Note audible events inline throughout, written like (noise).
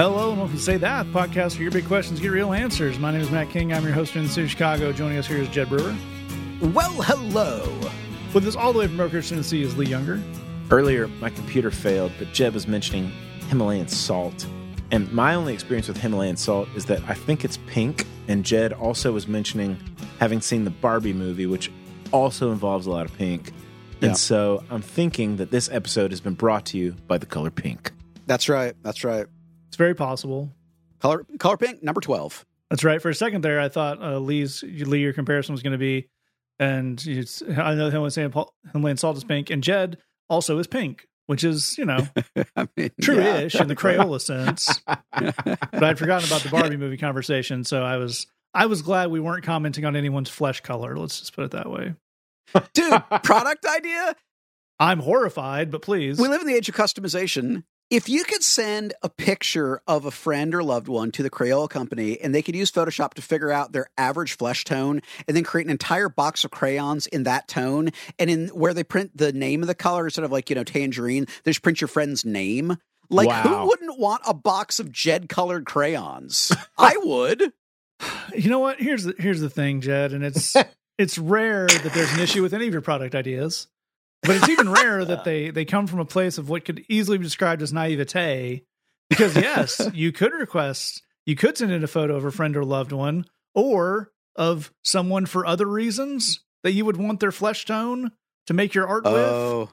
Hello and welcome to Say That, podcast for your big questions, get real answers. My name is Matt King. I'm your host in the city of Chicago. Joining us here is Jed Brewer. Well, hello. With us all the way from Oak Ridge, Tennessee is Lee Younger. Earlier, my computer failed, but Jed was mentioning Himalayan salt. And my only experience with Himalayan salt is that I think it's pink. And Jed also was mentioning having seen the Barbie movie, which also involves a lot of pink. And Yeah. so I'm thinking that this episode has been brought to you by the color pink. That's right. That's right. It's very possible. Color color pink number 12. That's right. For a second there, I thought uh, Lee's Lee your comparison was going to be, and it's, I know him saying Paul- Himalayan salt is pink, and Jed also is pink, which is you know (laughs) I mean, true-ish yeah. in the Crayola (laughs) sense. but I'd forgotten about the Barbie movie conversation, so I was I was glad we weren't commenting on anyone's flesh color. Let's just put it that way. Dude, product idea? I'm horrified, but please. We live in the age of customization. If you could send a picture of a friend or loved one to the Crayola company and they could use Photoshop to figure out their average flesh tone and then create an entire box of crayons in that tone and in where they print the name of the color instead of like, you know, tangerine, they just print your friend's name. Like Wow. who wouldn't want a box of Jed colored crayons? I (laughs) would. you know what? Here's the here's the thing, Jed, and it's (laughs) it's rare that there's an issue with any of your product ideas. But it's even rarer that (laughs) they they come from a place of what could easily be described as naivete. Because yes, (laughs) you could request, you could send in a photo of a friend or loved one, or of someone for other reasons that you would want their flesh tone to make your art with. Oh.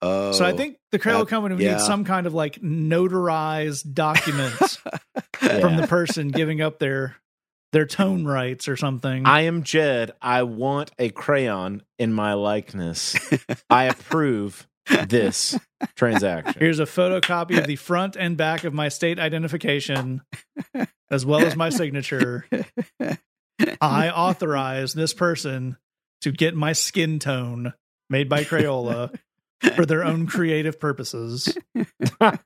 Oh. So I oh. think the Crayola company would yeah. need some kind of like notarized document (laughs) from the person giving up their their tone rights or something. I am Jed. I want a crayon in my likeness. (laughs) I approve this transaction. Here's a photocopy of the front and back of my state identification, as well as my signature. I authorize this person to get my skin tone made by Crayola for their own creative purposes. (laughs)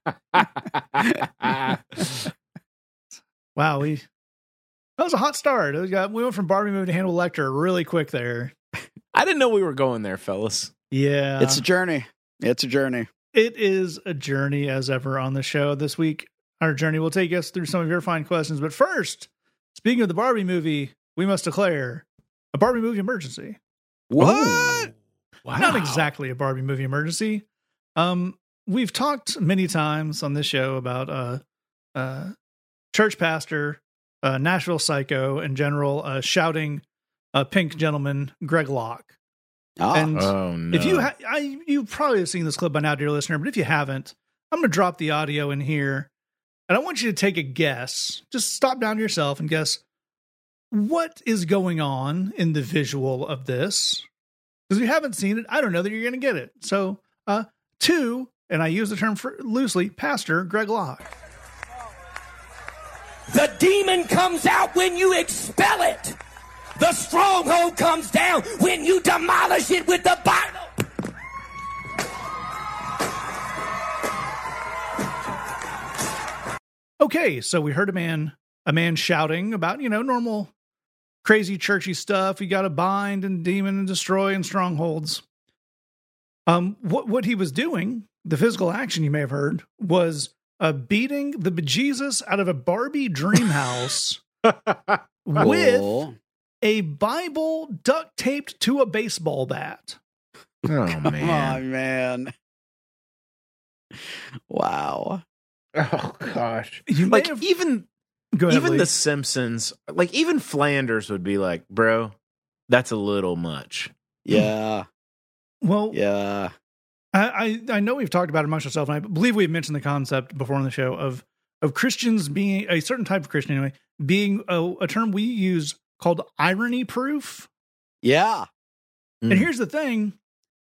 Wow, we that was a hot start. We got we went from Barbie movie to Hannibal Lecter really quick there. I didn't know we were going there, fellas. Yeah, it's a journey. It's a journey. It is a journey as ever on the show this week. Our journey will take us through some of your fine questions. But first, speaking of the Barbie movie, we must declare a Barbie movie emergency. What? Wow. Not exactly a Barbie movie emergency. Um, we've talked many times on this show about a, uh, church pastor, uh, Nashville psycho, in general, uh, shouting, uh, pink gentleman Greg Locke. Ah, And Oh no! if you ha- I, you probably have seen this clip by now, dear listener, but if you haven't, I'm going to drop the audio in here, and I want you to take a guess. Just stop down yourself and guess what is going on in the visual of this. Because if you haven't seen it, I don't know that you're going to get it. So, uh, two, and I use the term for, loosely, Pastor Greg Locke. The demon comes out when you expel it. The stronghold comes down when you demolish it with the Bible. Okay, so we heard a man a man shouting about, you know, normal crazy churchy stuff. You got to bind and demon and destroy and strongholds. Um what what he was doing, the physical action you may have heard was uh beating the bejesus out of a Barbie dream house (laughs) with cool. a Bible duct taped to a baseball bat. oh (laughs) Come man! on, man. Wow. Oh gosh! You Like have even ahead, even Lee. the Simpsons, like even Flanders would be like, "Bro, that's a little much." Yeah. well Yeah. I, I know we've talked about it amongst ourselves, and I believe we've mentioned the concept before on the show of of Christians being a certain type of Christian anyway, being a, a term we use called irony proof. Yeah. And Mm. here's the thing: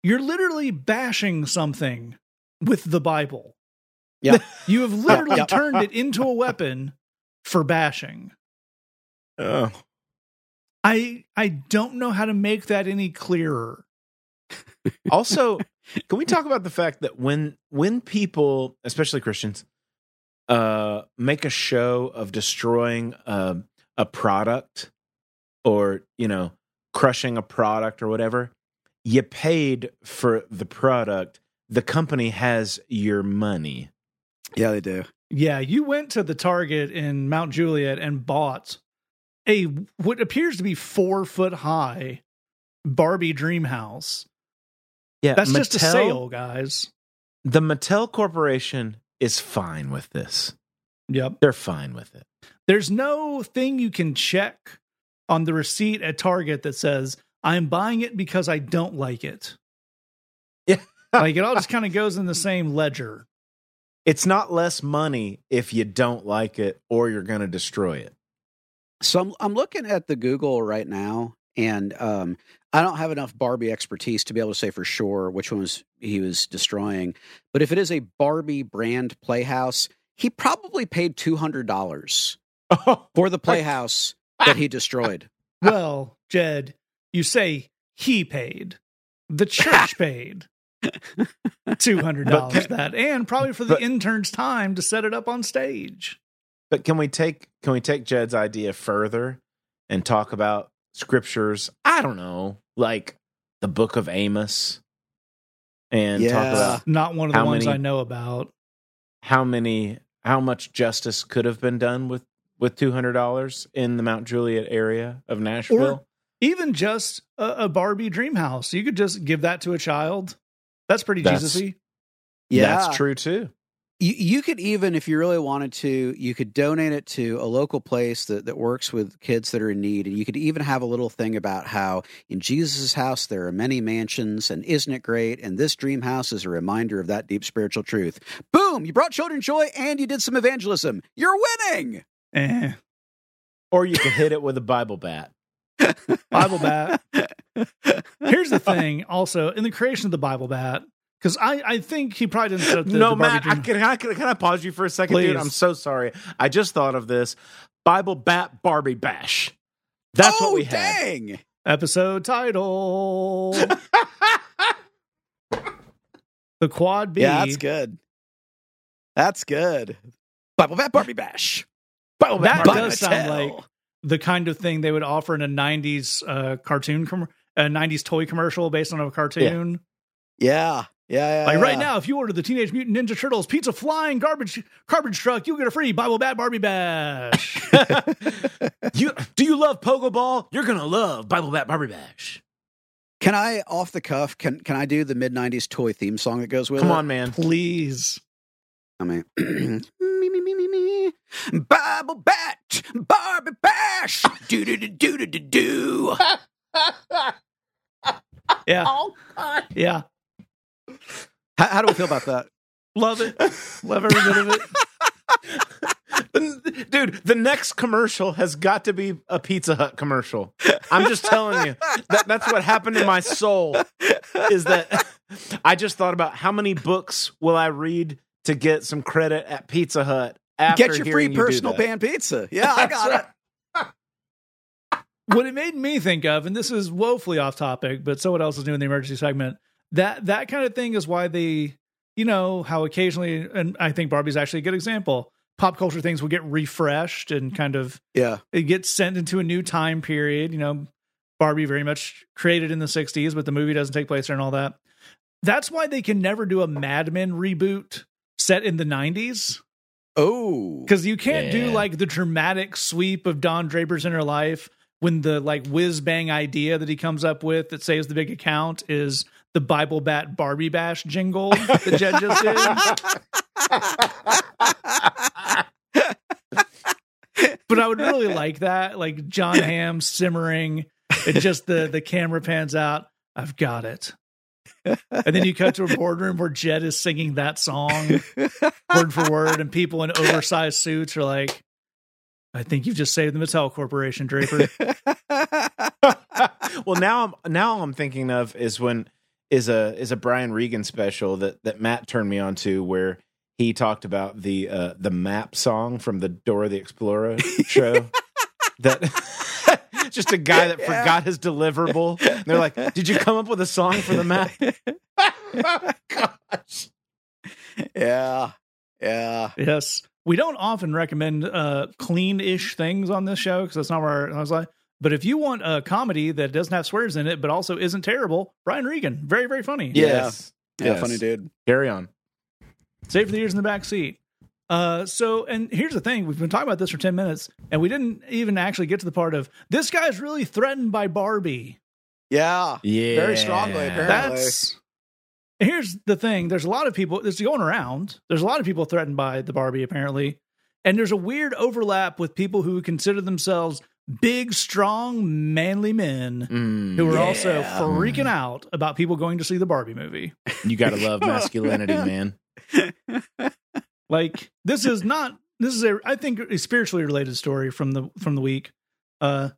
you're literally bashing something with the Bible. Yeah. (laughs) you have literally Yeah. turned it (laughs) into a weapon for bashing. Oh. I I don't know how to make that any clearer. also can we talk about the fact that when when people especially christians uh make a show of destroying a, a product or you know crushing a product or whatever you paid for the product the company has your money Yeah, they do. Yeah, you went to the Target in Mount Juliet and bought a what appears to be four foot high Barbie dream house. Yeah, That's just a Mattel- sale, guys. The Mattel Corporation is fine with this. Yep. They're fine with it. There's no thing you can check on the receipt at Target that says, I'm buying it because I don't like it. Yeah. (laughs) like it all just kind of goes in the same ledger. It's not less money if you don't like it or you're going to destroy it. So I'm, I'm looking at the Google right now, and um, I don't have enough Barbie expertise to be able to say for sure which one was he was destroying. But if it is a Barbie brand playhouse, he probably paid two hundred dollars for the playhouse that he destroyed. (laughs) Well, Jed, you say he paid. The (laughs) church paid two hundred dollars that, and probably for the but- intern's time to set it up on stage. But can we take can we take Jed's idea further and talk about scriptures? I don't know, like the book of Amos and talk Yeah. about Not one of the ones many- I know about. how many how much justice could have been done with with $200 in the Mount Juliet area of Nashville. Even just a, a Barbie dream house, you could just give that to a child. That's pretty That's- Jesus-y. Yeah, That's true too. You, you could even, if you really wanted to, you could donate it to a local place that, that works with kids that are in need. And you could even have a little thing about how in Jesus' house there are many mansions, and isn't it great? And this dream house is a reminder of that deep spiritual truth. Boom! You brought children joy and you did some evangelism. You're winning! Eh. Or you could hit it with a Bible bat. Bible bat. (laughs) Here's the thing also, in the creation of the Bible bat, because I, I think he probably didn't set up the, no, the Matt, I, can, I, can, can I pause you for a second, dude? I'm so sorry. I just thought of this. Bible Bat Barbie Bash. That's oh, what we had. dang! Episode title (laughs) The Quad B. Yeah, that's good. That's good. Bible Bat Barbie Bash. Bible That Barbie does sound like the kind of thing they would offer in a 90s uh, cartoon, com- a 90s toy commercial based on a cartoon. Yeah, yeah, yeah. Like right now, if you order the Teenage Mutant Ninja Turtles pizza flying garbage garbage truck, you'll get a free Bible Bat Barbie Bash. (laughs) you do you love Pogo Ball? You're gonna love Bible Bat Barbie Bash. Can I, off the cuff, can can I do the mid '90s toy theme song that goes with Come it? on, man. Please. I mean, (clears throat) me, me, me, me, me. Bible Bat, Barbie Bash, do do do do do do do. (laughs) Yeah. Oh God. Yeah. How, how do we feel about that? Love it. Love every bit of it. (laughs) Dude, the next commercial has got to be a Pizza Hut commercial. I'm just telling you. That, that's what happened in my soul. Is that (laughs) I just thought about how many books will I read to get some credit at Pizza Hut after Get your free you personal pan pizza. Yeah, I got That's it. what it made me think of, and this is woefully off topic, but someone else is doing the emergency segment. That that kind of thing is why they, you know, how occasionally, and I think Barbie's actually a good example. Pop culture things will get refreshed and kind of Yeah, it gets sent into a new time period. You know, Barbie very much created in the '60s, but the movie doesn't take place there and all that. That's why they can never do a Mad Men reboot set in the '90s Oh, because you can't do like the dramatic sweep of Don Draper's inner life when the like whiz bang idea that he comes up with that saves the big account is the Bible Bat Barbie Bash jingle that Jed just did. But I would really like that, like Jon Hamm simmering, and just the the camera pans out. I've got it. And then you cut to a boardroom where Jed is singing that song word for word, and people in oversized suits are like, I think you've just saved the Mattel Corporation, Draper. (laughs) well, now I'm now all I'm thinking of is when is a is a Brian Regan special that that Matt turned me on to where he talked about the uh, the map song from the Dora the Explorer show (laughs) that (laughs) just a guy that Yeah. forgot his deliverable. And they're like, "Did you come up with a song for the map?" Gosh. (laughs) yeah, yeah. yes. We don't often recommend uh, clean ish things on this show because that's not where I was like. But if you want a comedy that doesn't have swears in it, but also isn't terrible, Brian Regan, very, very funny. Yeah. Yes. Yeah, Yes. funny dude. Carry on. Save for the years in the back seat. Uh, so, and here's the thing: we've been talking about this for ten minutes, and we didn't even actually get to the part of this guy's really threatened by Barbie. Yeah. Yeah. Very strongly, apparently. That's here's the thing: there's a lot of people. It's going around. There's a lot of people threatened by the Barbie, apparently, and there's a weird overlap with people who consider themselves big, strong, manly men Mm, who are also freaking out about people going to see the Barbie movie. you gotta love (laughs) masculinity, man. (laughs) Like this is not this is a I think a spiritually related story from the from the week. Uh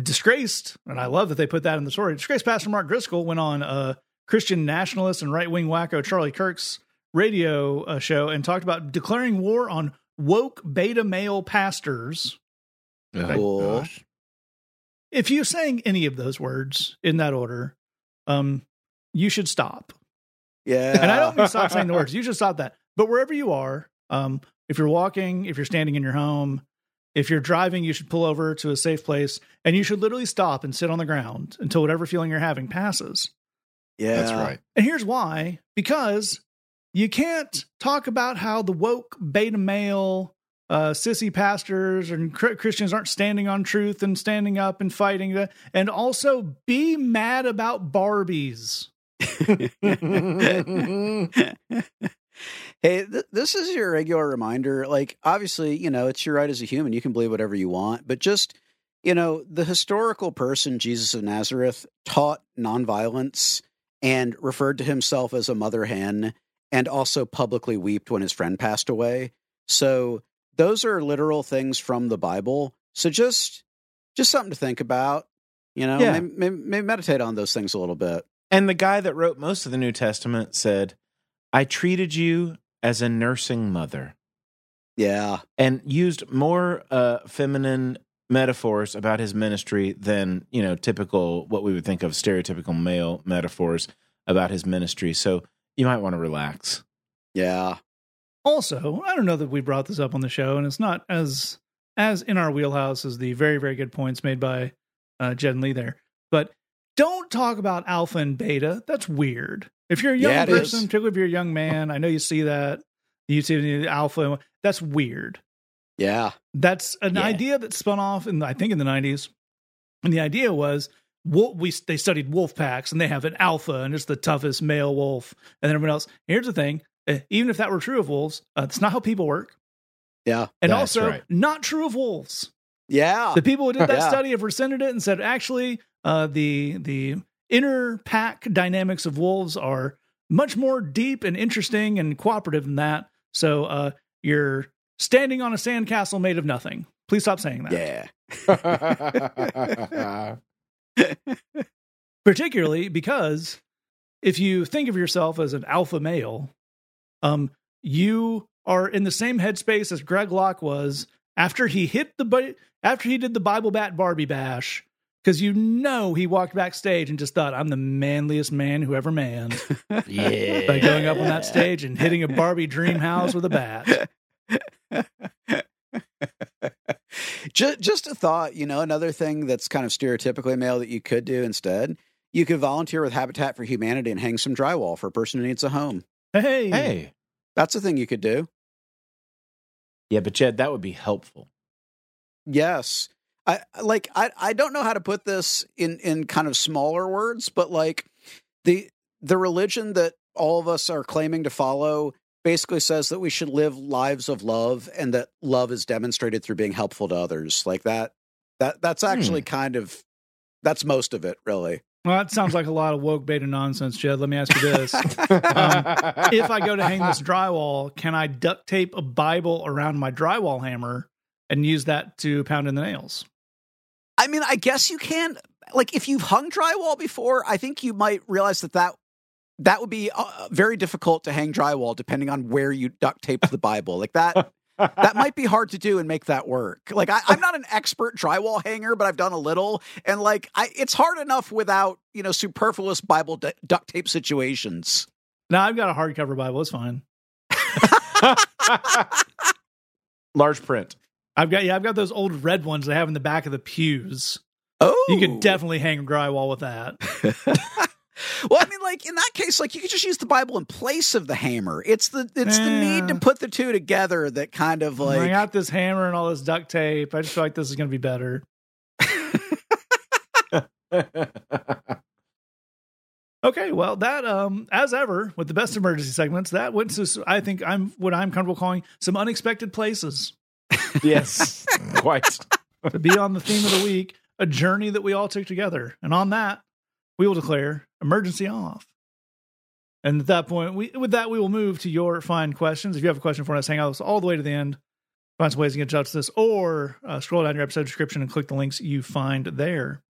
disgraced, and I love that they put that in the story. Disgraced Pastor Mark Driscoll went on uh Christian nationalist and right wing wacko Charlie Kirk's radio uh, show and talked about declaring war on woke beta male pastors. Oh, Cool. gosh. If you sang any of those words in that order, um, you should stop. Yeah. And I don't mean stop saying the words. You should stop that. But wherever you are, um, if you're walking, if you're standing in your home, if you're driving, you should pull over to a safe place and you should literally stop and sit on the ground until whatever feeling you're having passes. Yeah. That's right. And here's why because you can't talk about how the woke beta male uh, sissy pastors and Christians aren't standing on truth and standing up and fighting, and also be mad about Barbies. (laughs) hey, th- this is your regular reminder. Like, obviously, you know, it's your right as a human. You can believe whatever you want, but just, you know, the historical person, Jesus of Nazareth, taught nonviolence and referred to himself as a mother hen and also publicly wept when his friend passed away. So, those are literal things from the Bible. So, just, just something to think about. You know, Yeah. maybe, maybe, maybe meditate on those things a little bit. And the guy that wrote most of the New Testament said, I treated you as a nursing mother Yeah. and used more uh, feminine metaphors about his ministry than, you know, typical, what we would think of stereotypical male metaphors about his ministry. So you might want to relax. Yeah. Also, I don't know that we brought this up on the show, and it's not as as in our wheelhouse as the very very good points made by uh, Jed and Lee there. But don't talk about alpha and beta. That's weird. If you're a young Yeah, person, is. particularly if you're a young man, I know you see that you see the alpha. That's weird. Yeah. That's an Yeah. idea that spun off in I think in the '90s, and the idea was wolf, we they studied wolf packs and they have an alpha and it's the toughest male wolf, and then everyone else. Here's the thing: even if that were true of wolves, uh, it's not how people work, Yeah. and also right. not true of wolves. Yeah. The people who did that Yeah. study have rescinded it and said actually uh, the the inner pack dynamics of wolves are much more deep and interesting and cooperative than that. So uh, you're standing on a sandcastle made of nothing. Please stop saying that. Yeah. (laughs) (laughs) particularly because if you think of yourself as an alpha male, um, you are in the same headspace as Greg Locke was after he hit the after he did the Bible Bat Barbie bash, because you know he walked backstage and just thought, "I'm the manliest man who ever manned." (laughs) yeah. by going up on that stage and hitting a Barbie dream house with a bat. (laughs) just, just a thought, you know, another thing that's kind of stereotypically male that you could do instead. You could volunteer with Habitat for Humanity and hang some drywall for a person who needs a home. Hey, Hey. That's a thing you could do. Yeah, but Jed, that would be helpful. Yes. I like I I don't know how to put this in in kind of smaller words, but like the the religion that all of us are claiming to follow basically says that we should live lives of love and that love is demonstrated through being helpful to others. Like that that that's actually hmm. kind of that's most of it, really. Well, that sounds like a lot of woke beta nonsense, Jed. Let me ask you this: Um, If I go to hang this drywall, can I duct tape a Bible around my drywall hammer and use that to pound in the nails? I mean, I guess you can. Like, if you've hung drywall before, I think you might realize that that that would be uh, very difficult to hang drywall, depending on where you duct tape the Bible. Like that, (laughs) that might be hard to do and make that work. Like, I, I'm not an expert drywall hanger, but I've done a little, and like, I it's hard enough without you know superfluous Bible du- duct tape situations. Now I've got a hardcover Bible; it's fine. (laughs) Large print. I've got yeah, I've got those old red ones they have in the back of the pews. Oh, You could oh. definitely hang drywall with that. (laughs) Well, I mean, like in that case, like you could just use the Bible in place of the hammer. It's the it's the need to put the two together that kind of I like got this hammer and all this duct tape. I just feel like this is going to be better. (laughs) Okay, well, that um, as ever with the best emergency segments, that went to I think I'm what I'm comfortable calling some unexpected places yes, (laughs) quite. to be on the theme of the week, a journey that we all took together. And on that, we will declare emergency off. And at that point, we with that we will move to your fine questions. If you have a question for us, hang out with us all the way to the end. Find some ways to get in with us, or uh, scroll down your episode description and click the links you find there.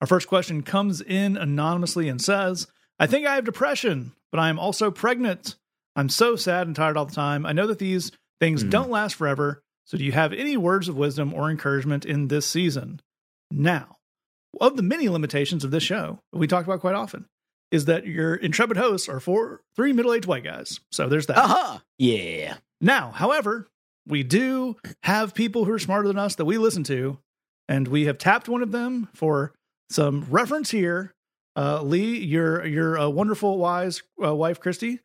Our first question comes in anonymously and says, I think I have depression, but I am also pregnant. I'm so sad and tired all the time. I know that these things Hmm. don't last forever. So, do you have any words of wisdom or encouragement in this season? Now, of the many limitations of this show, we talked about quite often, is that your intrepid hosts are four, three middle aged white guys. So, there's that. uh-huh. Yeah. Now, however, we do have people who are smarter than us that we listen to, and we have tapped one of them for some reference here. Uh, Lee, your your uh, wonderful, wise uh, wife, Christy,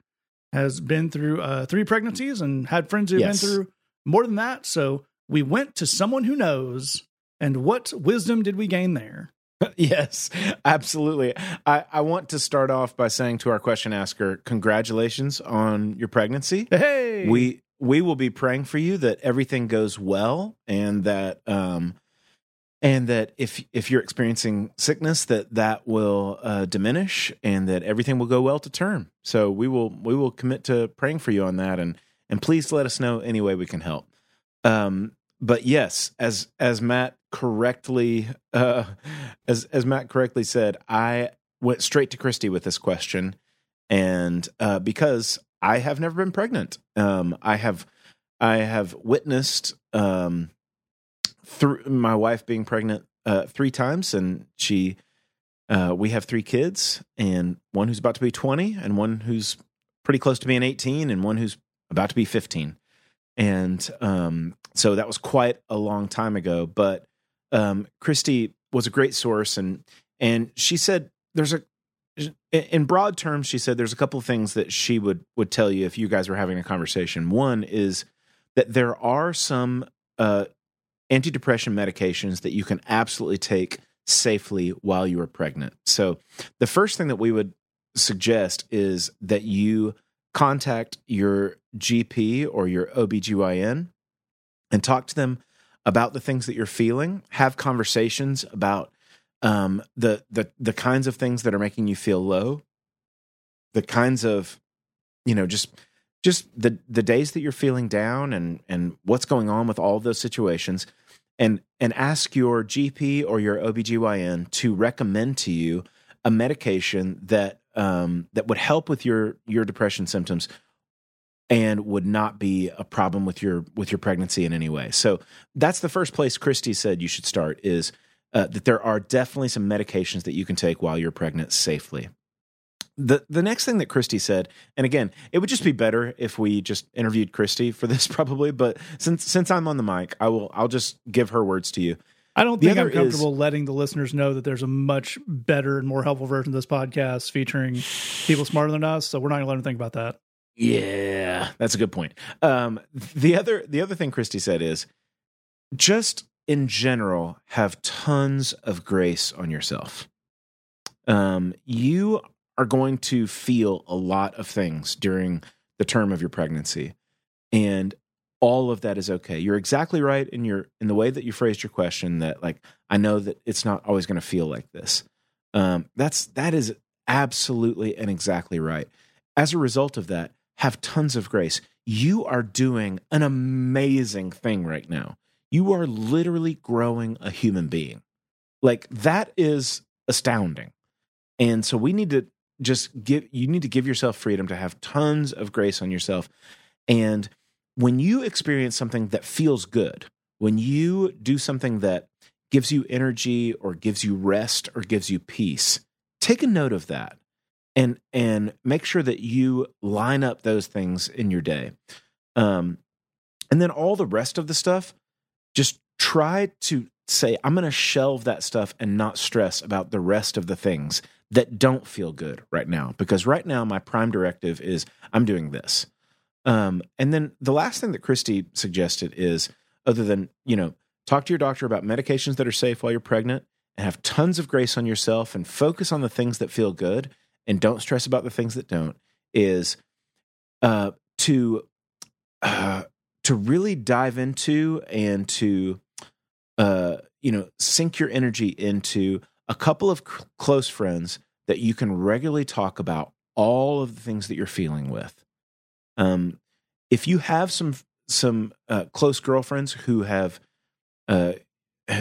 has been through uh, three pregnancies and had friends who've Yes. been through more than that. So we went to someone who knows. And what wisdom did we gain there? (laughs) Yes, absolutely. I, I want to start off by saying to our question asker, congratulations on your pregnancy. Hey, We we will be praying for you that everything goes well and that um and that if if you're experiencing sickness that that will uh, diminish and that everything will go well to term. So we will we will commit to praying for you on that and and please let us know any way we can help. Um but yes, as as Matt correctly uh as as Matt correctly said, I went straight to Christy with this question and uh because I have never been pregnant. Um I have I have witnessed um through my wife being pregnant uh 3 times and she uh we have 3 kids and one who's about to be 20 and one who's pretty close to being 18 and one who's about to be 15 and um, so that was quite a long time ago. But um, Christy was a great source, and and she said there's a in broad terms she said there's a couple of things that she would would tell you if you guys were having a conversation. One is that there are some uh, antidepressant medications that you can absolutely take safely while you are pregnant. So the first thing that we would suggest is that you contact your GP or your OBGYN and talk to them about the things that you're feeling, have conversations about um, the the the kinds of things that are making you feel low, the kinds of you know just just the the days that you're feeling down and and what's going on with all those situations and and ask your GP or your OBGYN to recommend to you a medication that um, that would help with your your depression symptoms and would not be a problem with your with your pregnancy in any way. So that's the first place Christy said you should start is uh, that there are definitely some medications that you can take while you're pregnant safely. The the next thing that Christy said, and again, it would just be better if we just interviewed Christy for this (laughs) probably, but since since I'm on the mic, I will I'll just give her words to you. I don't The think I'm other is- comfortable letting the listeners know that there's a much better and more helpful version of this podcast featuring people smarter than us. So we're not going to let them think about that. Yeah, that's a good point. Um, the other the other thing Christy said is just in general have tons of grace on yourself. Um, you are going to feel a lot of things during the term of your pregnancy, and all of that is okay. You're exactly right in your in the way that you phrased your question. That like I know that it's not always going to feel like this. Um, that's that is absolutely and exactly right. As a result of that, have tons of grace. You are doing an amazing thing right now. You are literally growing a human being. Like that is astounding. And so we need to just give you need to give yourself freedom to have tons of grace on yourself. And when you experience something that feels good, when you do something that gives you energy or gives you rest or gives you peace, take a note of that and and make sure that you line up those things in your day um and then all the rest of the stuff just try to say, I'm going to shelve that stuff and not stress about the rest of the things that don't feel good right now. Because right now, my prime directive is I'm doing this. Um, and then the last thing that Christy suggested is other than, you know, talk to your doctor about medications that are safe while you're pregnant and have tons of grace on yourself and focus on the things that feel good and don't stress about the things that don't is uh, to uh, to really dive into and to uh, you know sink your energy into a couple of c- close friends that you can regularly talk about all of the things that you're feeling with. Um, if you have some some uh, close girlfriends who have uh,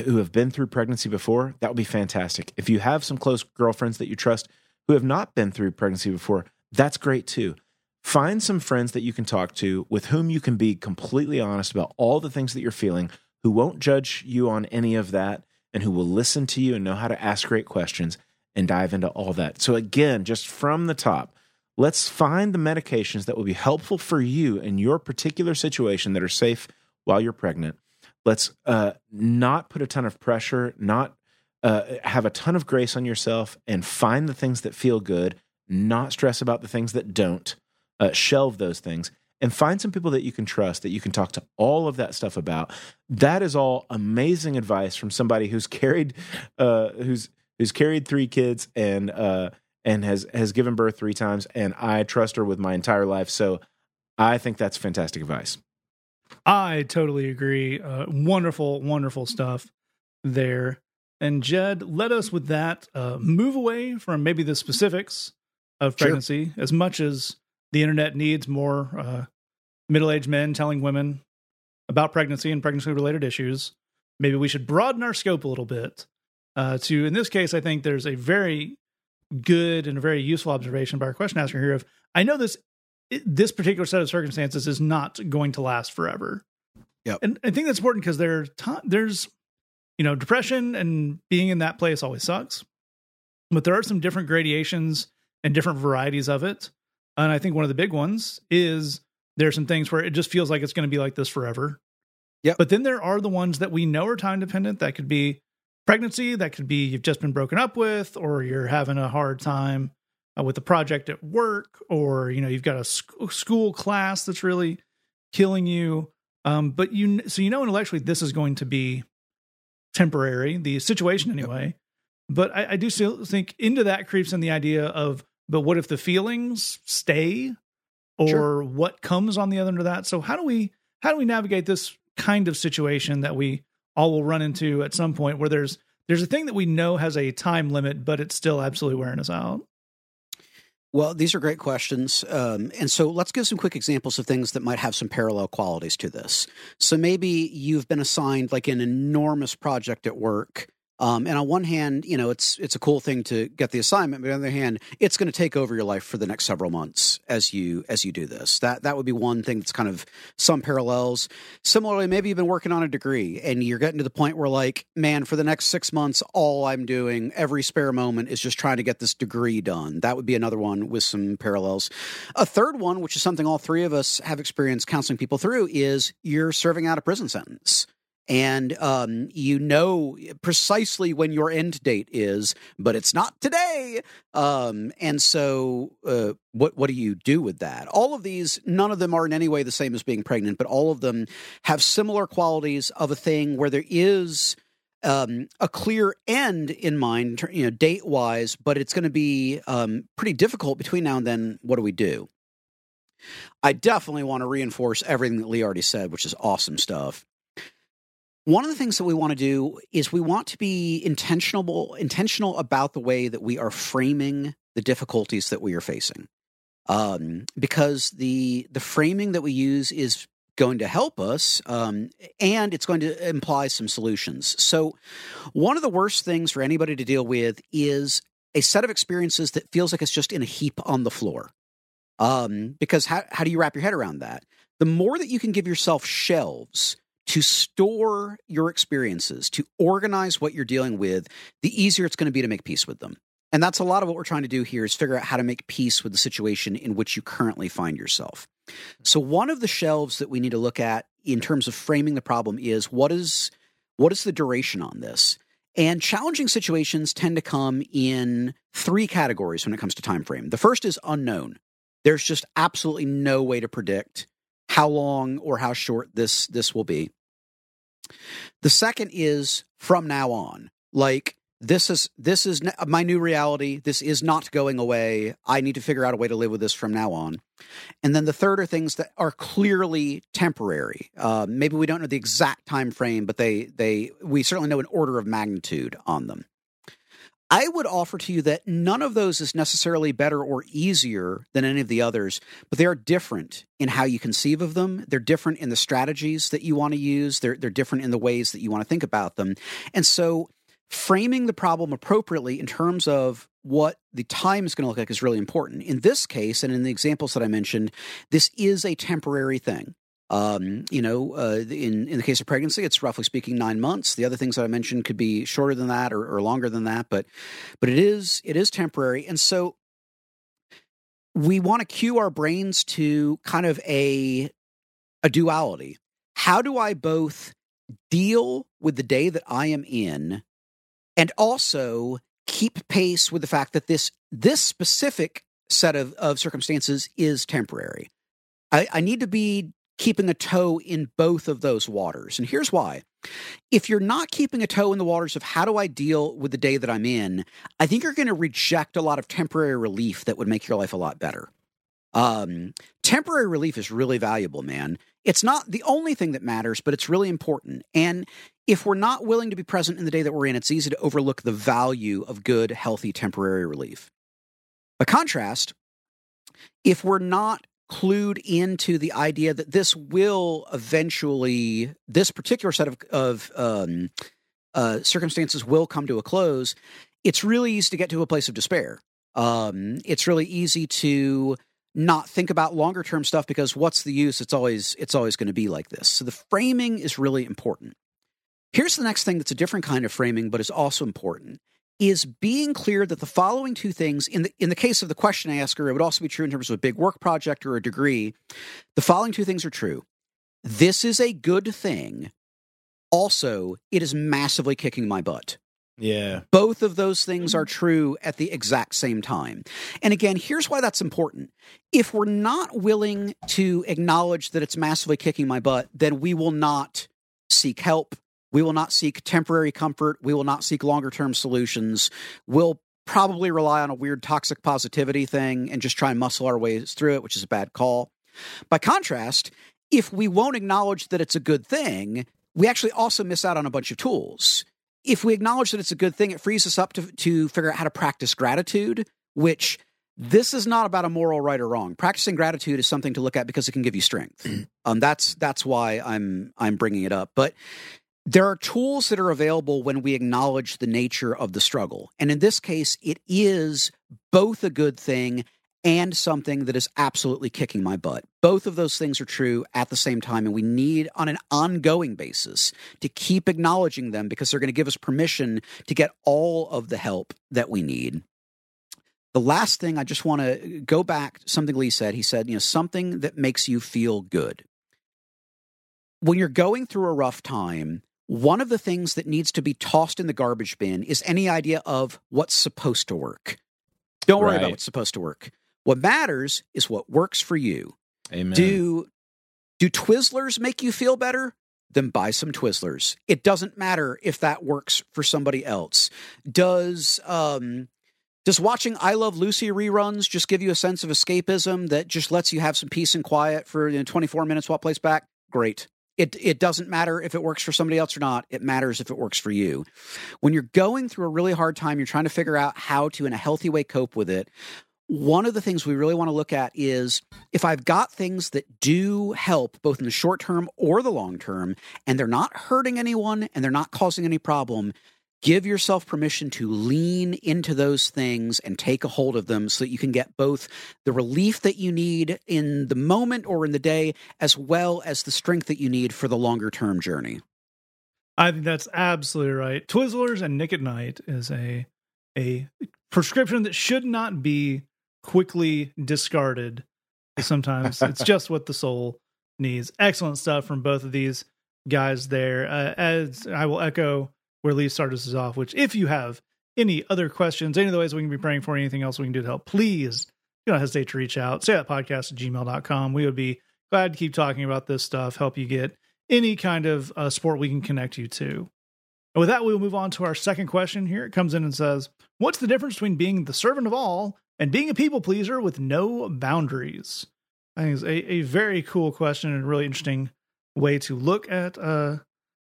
who have been through pregnancy before, that would be fantastic. If you have some close girlfriends that you trust who have not been through pregnancy before, that's great too. Find some friends that you can talk to with whom you can be completely honest about all the things that you're feeling, who won't judge you on any of that, and who will listen to you and know how to ask great questions and dive into all that. So, again, just from the top, let's find the medications that will be helpful for you in your particular situation that are safe while you're pregnant. Let's uh, not put a ton of pressure, not uh, have a ton of grace on yourself, and find the things that feel good, not stress about the things that don't. Uh, shelve those things and find some people that you can trust that you can talk to all of that stuff about. That is all amazing advice from somebody who's carried, uh, who's who's carried three kids and uh, and has has given birth three times, and I trust her with my entire life. So I think that's fantastic advice. I totally agree. Uh, wonderful, wonderful stuff there. And Jed, let us with that uh, move away from maybe the specifics of Sure. pregnancy as much as the internet needs more uh, middle aged men telling women about pregnancy and pregnancy related issues. Maybe we should broaden our scope a little bit. Uh, to, in this case, I think there's a very good and a very useful observation by our question asker here of I know this this particular set of circumstances is not going to last forever. Yeah, And I think that's important because there ti- there's you know depression and being in that place always sucks. But there are some different gradations and different varieties of it. And I think one of the big ones is there's some things where it just feels like it's going to be like this forever. Yeah. But then there are the ones that we know are time dependent. That could be pregnancy. That could be you've just been broken up with, or you're having a hard time uh, with a project at work, or you know you've got a sc- school class that's really killing you. Um, but you so you know intellectually this is going to be temporary, the situation anyway. But I, I do still think into that creeps in the idea of, but what if the feelings stay, or Sure. what comes on the other end of that? So how do we how do we navigate this kind of situation that we all will run into at some point where there's there's a thing that we know has a time limit, but it's still absolutely wearing us out. Well, these are great questions. Um, and so let's give some quick examples of things that might have some parallel qualities to this. So maybe you've been assigned like an enormous project at work. Um, and on one hand, you know, it's it's a cool thing to get the assignment, but on the other hand, it's going to take over your life for the next several months as you as you do this. That that would be one thing that's kind of some parallels. Similarly, maybe you've been working on a degree and you're getting to the point where like, man, for the next six months, all I'm doing every spare moment is just trying to get this degree done. That would be another one with some parallels. A third one, which is something all three of us have experienced counseling people through, is you're serving out a prison sentence. And um, you know precisely when your end date is, but it's not today. Um, and so, uh, what what do you do with that? All of these, none of them are in any way the same as being pregnant, but all of them have similar qualities of a thing where there is um, a clear end in mind, you know, date wise, but it's going to be um, pretty difficult between now and then. What do we do? I definitely want to reinforce everything that Lee already said, which is awesome stuff. One of the things that we want to do is we want to be intentional intentional about the way that we are framing the difficulties that we are facing. Um, because the the framing that we use is going to help us um, and it's going to imply some solutions. So one of the worst things for anybody to deal with is a set of experiences that feels like it's just in a heap on the floor. Um, because how, how do you wrap your head around that? The more that you can give yourself shelves to store your experiences, to organize what you're dealing with, the easier it's going to be to make peace with them. And that's a lot of what we're trying to do here is figure out how to make peace with the situation in which you currently find yourself. So one of the shelves that we need to look at in terms of framing the problem is what is what is the duration on this? And challenging situations tend to come in three categories when it comes to time frame. The first is unknown. There's just absolutely no way to predict how long or how short this this will be. The second is from now on. Like this is this is my new reality. This is not going away. I need to figure out a way to live with this from now on. And then the third are things that are clearly temporary. Uh, maybe we don't know the exact time frame, but they they we certainly know an order of magnitude on them. I would offer to you that none of those is necessarily better or easier than any of the others, but they are different in how you conceive of them. They're different in the strategies that you want to use. They're, they're different in the ways that you want to think about them. And so framing the problem appropriately in terms of what the time is going to look like is really important. In this case, and in the examples that I mentioned, this is a temporary thing. Um, you know, uh, in in the case of pregnancy, it's roughly speaking nine months. The other things that I mentioned could be shorter than that or, or longer than that, but but it is it is temporary, and so we want to cue our brains to kind of a a duality. How do I both deal with the day that I am in and also keep pace with the fact that this this specific set of, of circumstances is temporary. I, I need to be keeping a toe in both of those waters. And here's why. If you're not keeping a toe in the waters of how do I deal with the day that I'm in, I think you're going to reject a lot of temporary relief that would make your life a lot better. Um, temporary relief is really valuable, man. It's not the only thing that matters, but it's really important. And if we're not willing to be present in the day that we're in, it's easy to overlook the value of good, healthy, temporary relief. By contrast, if we're not clued into the idea that this will eventually, this particular set of, of um, uh, circumstances will come to a close, it's really easy to get to a place of despair. Um, it's really easy to not think about longer term stuff because what's the use? It's always it's always going to be like this. So the framing is really important. Here's the next thing that's a different kind of framing, but is also important is being clear that the following two things in the in the case of the question asker it would also be true in terms of a big work project or a degree the following two things are true. This is a good thing. Also it is massively kicking my butt. Yeah. Both of those things are true at the exact same time. And again here's why that's important. If we're not willing to acknowledge that it's massively kicking my butt then we will not seek help we will not seek temporary comfort. We will not seek longer term solutions. We'll probably rely on a weird toxic positivity thing and just try and muscle our ways through it, which is a bad call. By contrast, if we won't acknowledge that it's a good thing, we actually also miss out on a bunch of tools. If we acknowledge that it's a good thing, it frees us up to, to figure out how to practice gratitude, which this is not about a moral right or wrong. Practicing gratitude is something to look at because it can give you strength. (clears throat) um, that's that's why I'm I'm bringing it up. But there are tools that are available when we acknowledge the nature of the struggle. And in this case, it is both a good thing and something that is absolutely kicking my butt. Both of those things are true at the same time, and we need, on an ongoing basis, to keep acknowledging them because they're going to give us permission to get all of the help that we need. The last thing I just want to go back to something Lee said. He said, you know, something that makes you feel good. When you're going through a rough time, one of the things that needs to be tossed in the garbage bin is any idea of what's supposed to work. Don't worry right. about what's supposed to work. What matters is what works for you. Amen. Do do Twizzlers make you feel better? Then buy some Twizzlers. It doesn't matter if that works for somebody else. Does um does watching I Love Lucy reruns just give you a sense of escapism that just lets you have some peace and quiet for you know, 24 minutes while it plays back? Great. It it doesn't matter if it works for somebody else or not. It matters if it works for you. When you're going through a really hard time, you're trying to figure out how to in a healthy way cope with it. One of the things we really want to look at is if I've got things that do help both in the short term or the long term, and they're not hurting anyone and they're not causing any problem, give yourself permission to lean into those things and take a hold of them so that you can get both the relief that you need in the moment or in the day as well as the strength that you need for the longer term journey. I think that's absolutely right. Twizzlers and Nick at Nite is a a prescription that should not be quickly discarded. Sometimes it's (laughs) just what the soul needs. Excellent stuff from both of these guys there. Uh, as I will echo where Lee started us off, which if you have any other questions, any of the ways we can be praying for, anything else we can do to help, please do not hesitate to reach out. Say that podcast at gmail.com. We would be glad to keep talking about this stuff, help you get any kind of uh, we can connect you to. And with that, we'll move on to our second question here. It comes in and says, What's the difference between being the servant of all and being a people pleaser with no boundaries? I think it's a, a very cool question and really interesting way to look at uh,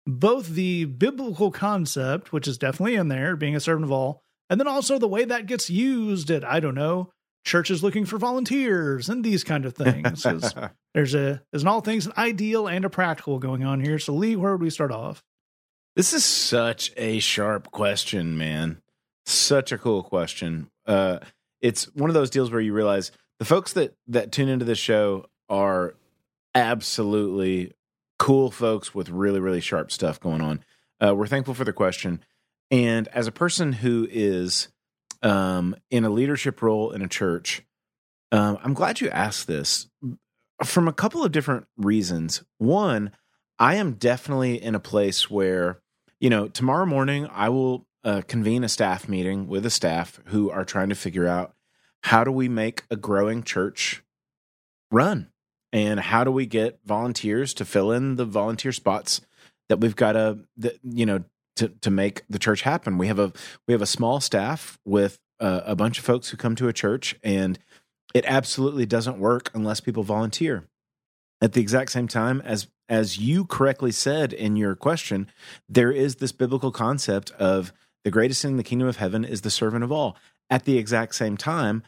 both the biblical concept, which is definitely in there, being a servant of all, and then also the way that gets used at, I don't know, churches looking for volunteers and these kind of things. (laughs) there's a there's an all things an ideal and a practical going on here. So Lee, where would we start off? This is such a sharp question, man. Such a cool question. Uh, it's one of those deals where you realize the folks that that tune into this show are absolutely cool folks with really really sharp stuff going on. Uh, we're thankful for the question, and as a person who is um, in a leadership role in a church, um, I'm glad you asked this from a couple of different reasons. One, I am definitely in a place where you know, tomorrow morning I will uh, convene a staff meeting with a staff who are trying to figure out how do we make a growing church run and how do we get volunteers to fill in the volunteer spots that we've got to, you know, to to make the church happen. We have a we have a small staff with uh, a bunch of folks who come to a church, and it absolutely doesn't work unless people volunteer. At the exact same time as as you correctly said in your question, there is this biblical concept of the greatest in the kingdom of heaven is the servant of all. At the exact same time,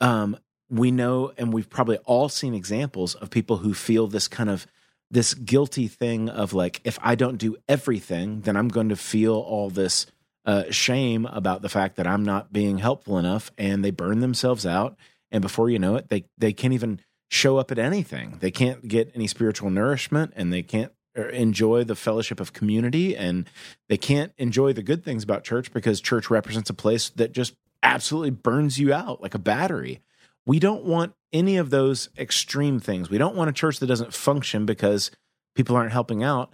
um, we know, and we've probably all seen examples of people who feel this kind of this guilty thing of like, if I don't do everything, then I'm going to feel all this uh, shame about the fact that I'm not being helpful enough, and they burn themselves out. And before you know it, they they can't even show up at anything. They can't get any spiritual nourishment and they can't er, enjoy the fellowship of community and they can't enjoy the good things about church because church represents a place that just absolutely burns you out like a battery. We don't want any of those extreme things. We don't want a church that doesn't function because people aren't helping out.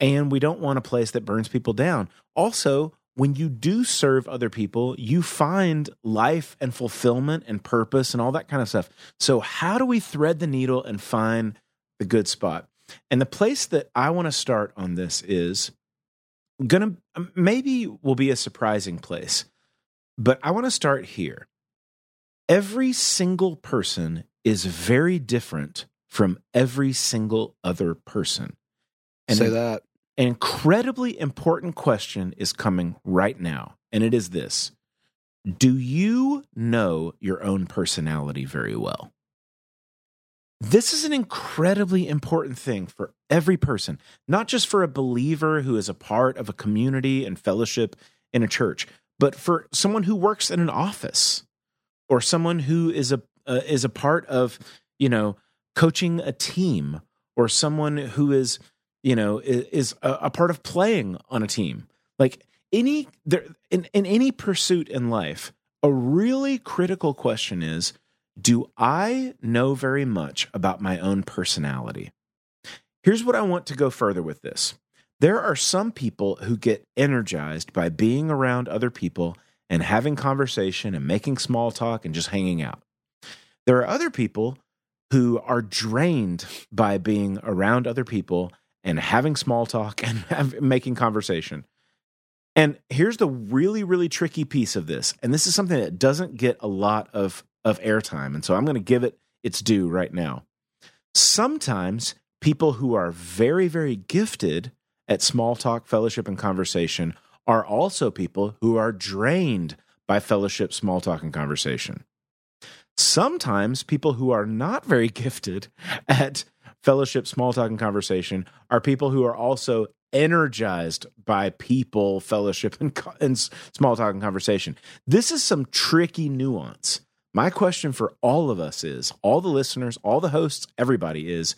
And we don't want a place that burns people down. Also, when you do serve other people, you find life and fulfillment and purpose and all that kind of stuff. So, how do we thread the needle and find the good spot? And the place that I want to start on this is going to maybe will be a surprising place, but I want to start here. Every single person is very different from every single other person. And Say that. An incredibly important question is coming right now, and it is this Do you know your own personality very well? This is an incredibly important thing for every person, not just for a believer who is a part of a community and fellowship in a church, but for someone who works in an office or someone who is a uh, is a part of, you know, coaching a team or someone who is you know, is, a, a, part of playing on a team. Like any there in, in any pursuit in life, a really critical question is do I know very much about my own personality? Here's what I want to go further with this. There are some people who get energized by being around other people and having conversation and making small talk and just hanging out. There are other people who are drained by being around other people and having small talk (laughs) and have, making conversation. And here's the really, really tricky piece of this. And this is something that doesn't get a lot of, of airtime. And so I'm going to give it its due right now. Sometimes people who are very, very gifted at small talk, fellowship, and conversation are also people who are drained by fellowship, small talk, and conversation. Sometimes people who are not very (laughs) gifted at fellowship, small talk, and conversation are people who are also energized by people, fellowship, (laughs) and, and small talk and conversation. This is some tricky nuance. My question for all of us is all the listeners, all the hosts, everybody is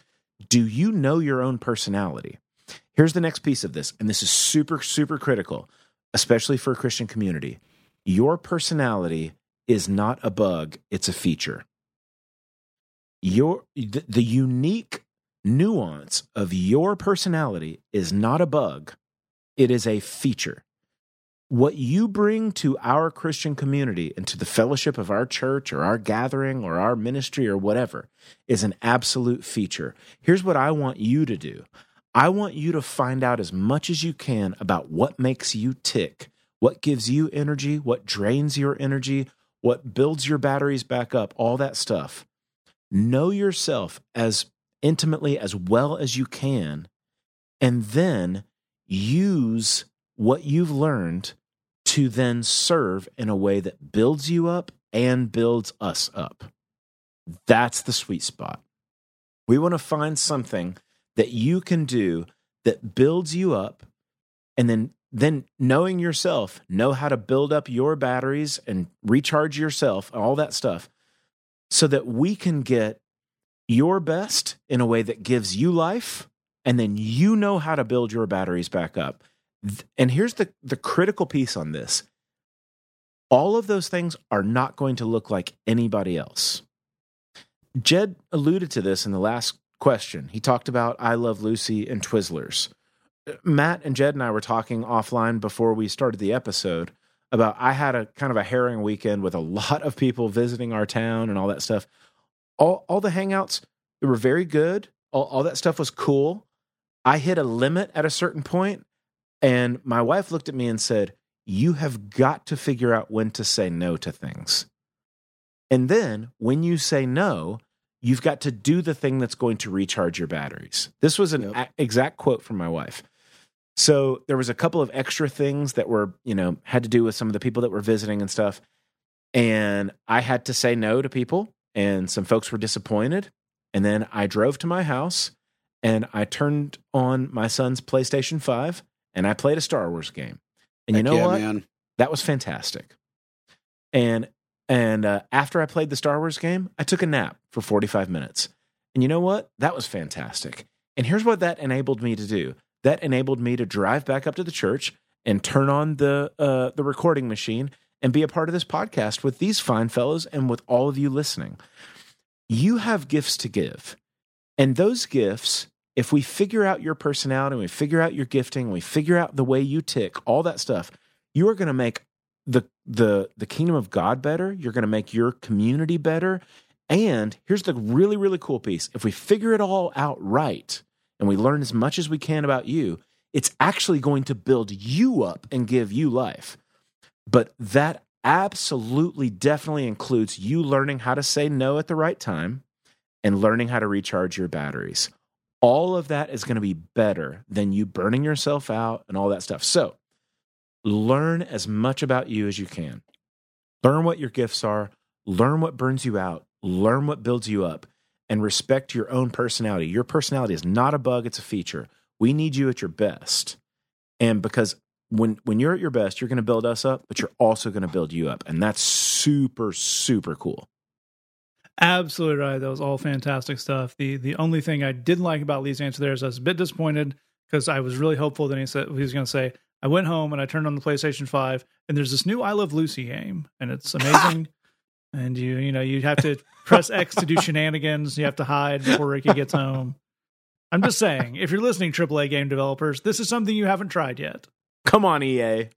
do you know your own personality? Here's the next piece of this, and this is super, super critical, especially for a Christian community. Your personality is not a bug, it's a feature. Your the, the unique nuance of your personality is not a bug, it is a feature. What you bring to our Christian community and to the fellowship of our church or our gathering or our ministry or whatever is an absolute feature. Here's what I want you to do I want you to find out as much as you can about what makes you tick, what gives you energy, what drains your energy, what builds your batteries back up, all that stuff. Know yourself as intimately as well as you can, and then use what you've learned to then serve in a way that builds you up and builds us up. That's the sweet spot. We want to find something that you can do that builds you up and then then knowing yourself, know how to build up your batteries and recharge yourself, all that stuff, so that we can get your best in a way that gives you life, and then you know how to build your batteries back up. And here's the, the critical piece on this all of those things are not going to look like anybody else. Jed alluded to this in the last question. He talked about I Love Lucy and Twizzlers. Matt and Jed and I were talking offline before we started the episode about I had a kind of a herring weekend with a (laughs) lot of people visiting our town and all that stuff. All all the hangouts were very good. All, all that stuff was cool. I hit a limit at a certain point, and my wife looked at me and said, "You have got to figure out when to say no to things." And then when you say no, you've got to do the thing that's going to recharge your batteries. This was an yep. a- exact quote from my wife. So there was a couple of extra things that were, you know, had to do with some of the people that were visiting and stuff. And I had to say no to people, and some folks were disappointed. And then I drove to my house and I turned on my son's PlayStation 5 and I played a Star Wars game. And Heck you know yeah, what? Man. That was fantastic. And and uh, after I played the Star Wars game, I took a nap for 45 minutes. And you know what? That was fantastic. And here's what that enabled me to do that enabled me to drive back up to the church and turn on the uh, the recording machine and be a part of this podcast with these fine fellows and with all of you listening. You have gifts to give. And those gifts, if we figure out your personality, we figure out your gifting, we figure out the way you tick, all that stuff, you are going to make the the the kingdom of God better, you're going to make your community better. And here's the really really cool piece. If we figure it all out right and we learn as much as we can about you, it's actually going to build you up and give you life. But that absolutely definitely includes you learning how to say no at the right time and learning how to recharge your batteries. All of that is going to be better than you burning yourself out and all that stuff. So, learn as much about you as you can. Learn what your gifts are, learn what burns you out, learn what builds you up, and respect your own personality. Your personality is not a bug, it's a feature. We need you at your best. And because when when you're at your best, you're going to build us up, but you're also going to build you up, and that's super super cool. Absolutely right. That was all fantastic stuff. The the only thing I didn't like about Lee's answer there is I was a bit disappointed because I was really hopeful that he said he was going to say I went home and I turned on the PlayStation 5 and there's this new I Love Lucy game and it's amazing. (laughs) and you you know you have to press X to do shenanigans. You have to hide before Ricky gets home. I'm just saying, if you're listening, AAA game developers, this is something you haven't tried yet. Come on, EA.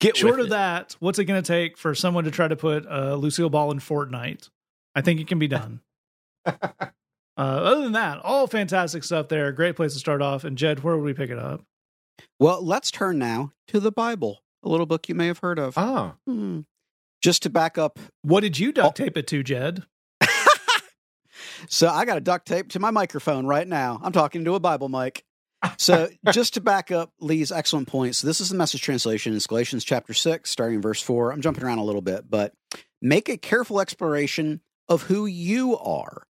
Get short of it. that. What's it going to take for someone to try to put uh, Lucille Ball in Fortnite? I think it can be done. (laughs) uh, other than that, all fantastic stuff there. Great place to start off. And Jed, where would we pick it up? Well, let's turn now to the Bible, a little book you may have heard of. Ah. Hmm. Just to back up. What did you duct tape it to, Jed? (laughs) so I got a duct tape to my microphone right now. I'm talking to a Bible mic. So (laughs) just to back up Lee's excellent points, this is the message translation in Galatians chapter 6, starting in verse 4. I'm jumping around a little bit, but make a careful exploration of who you are.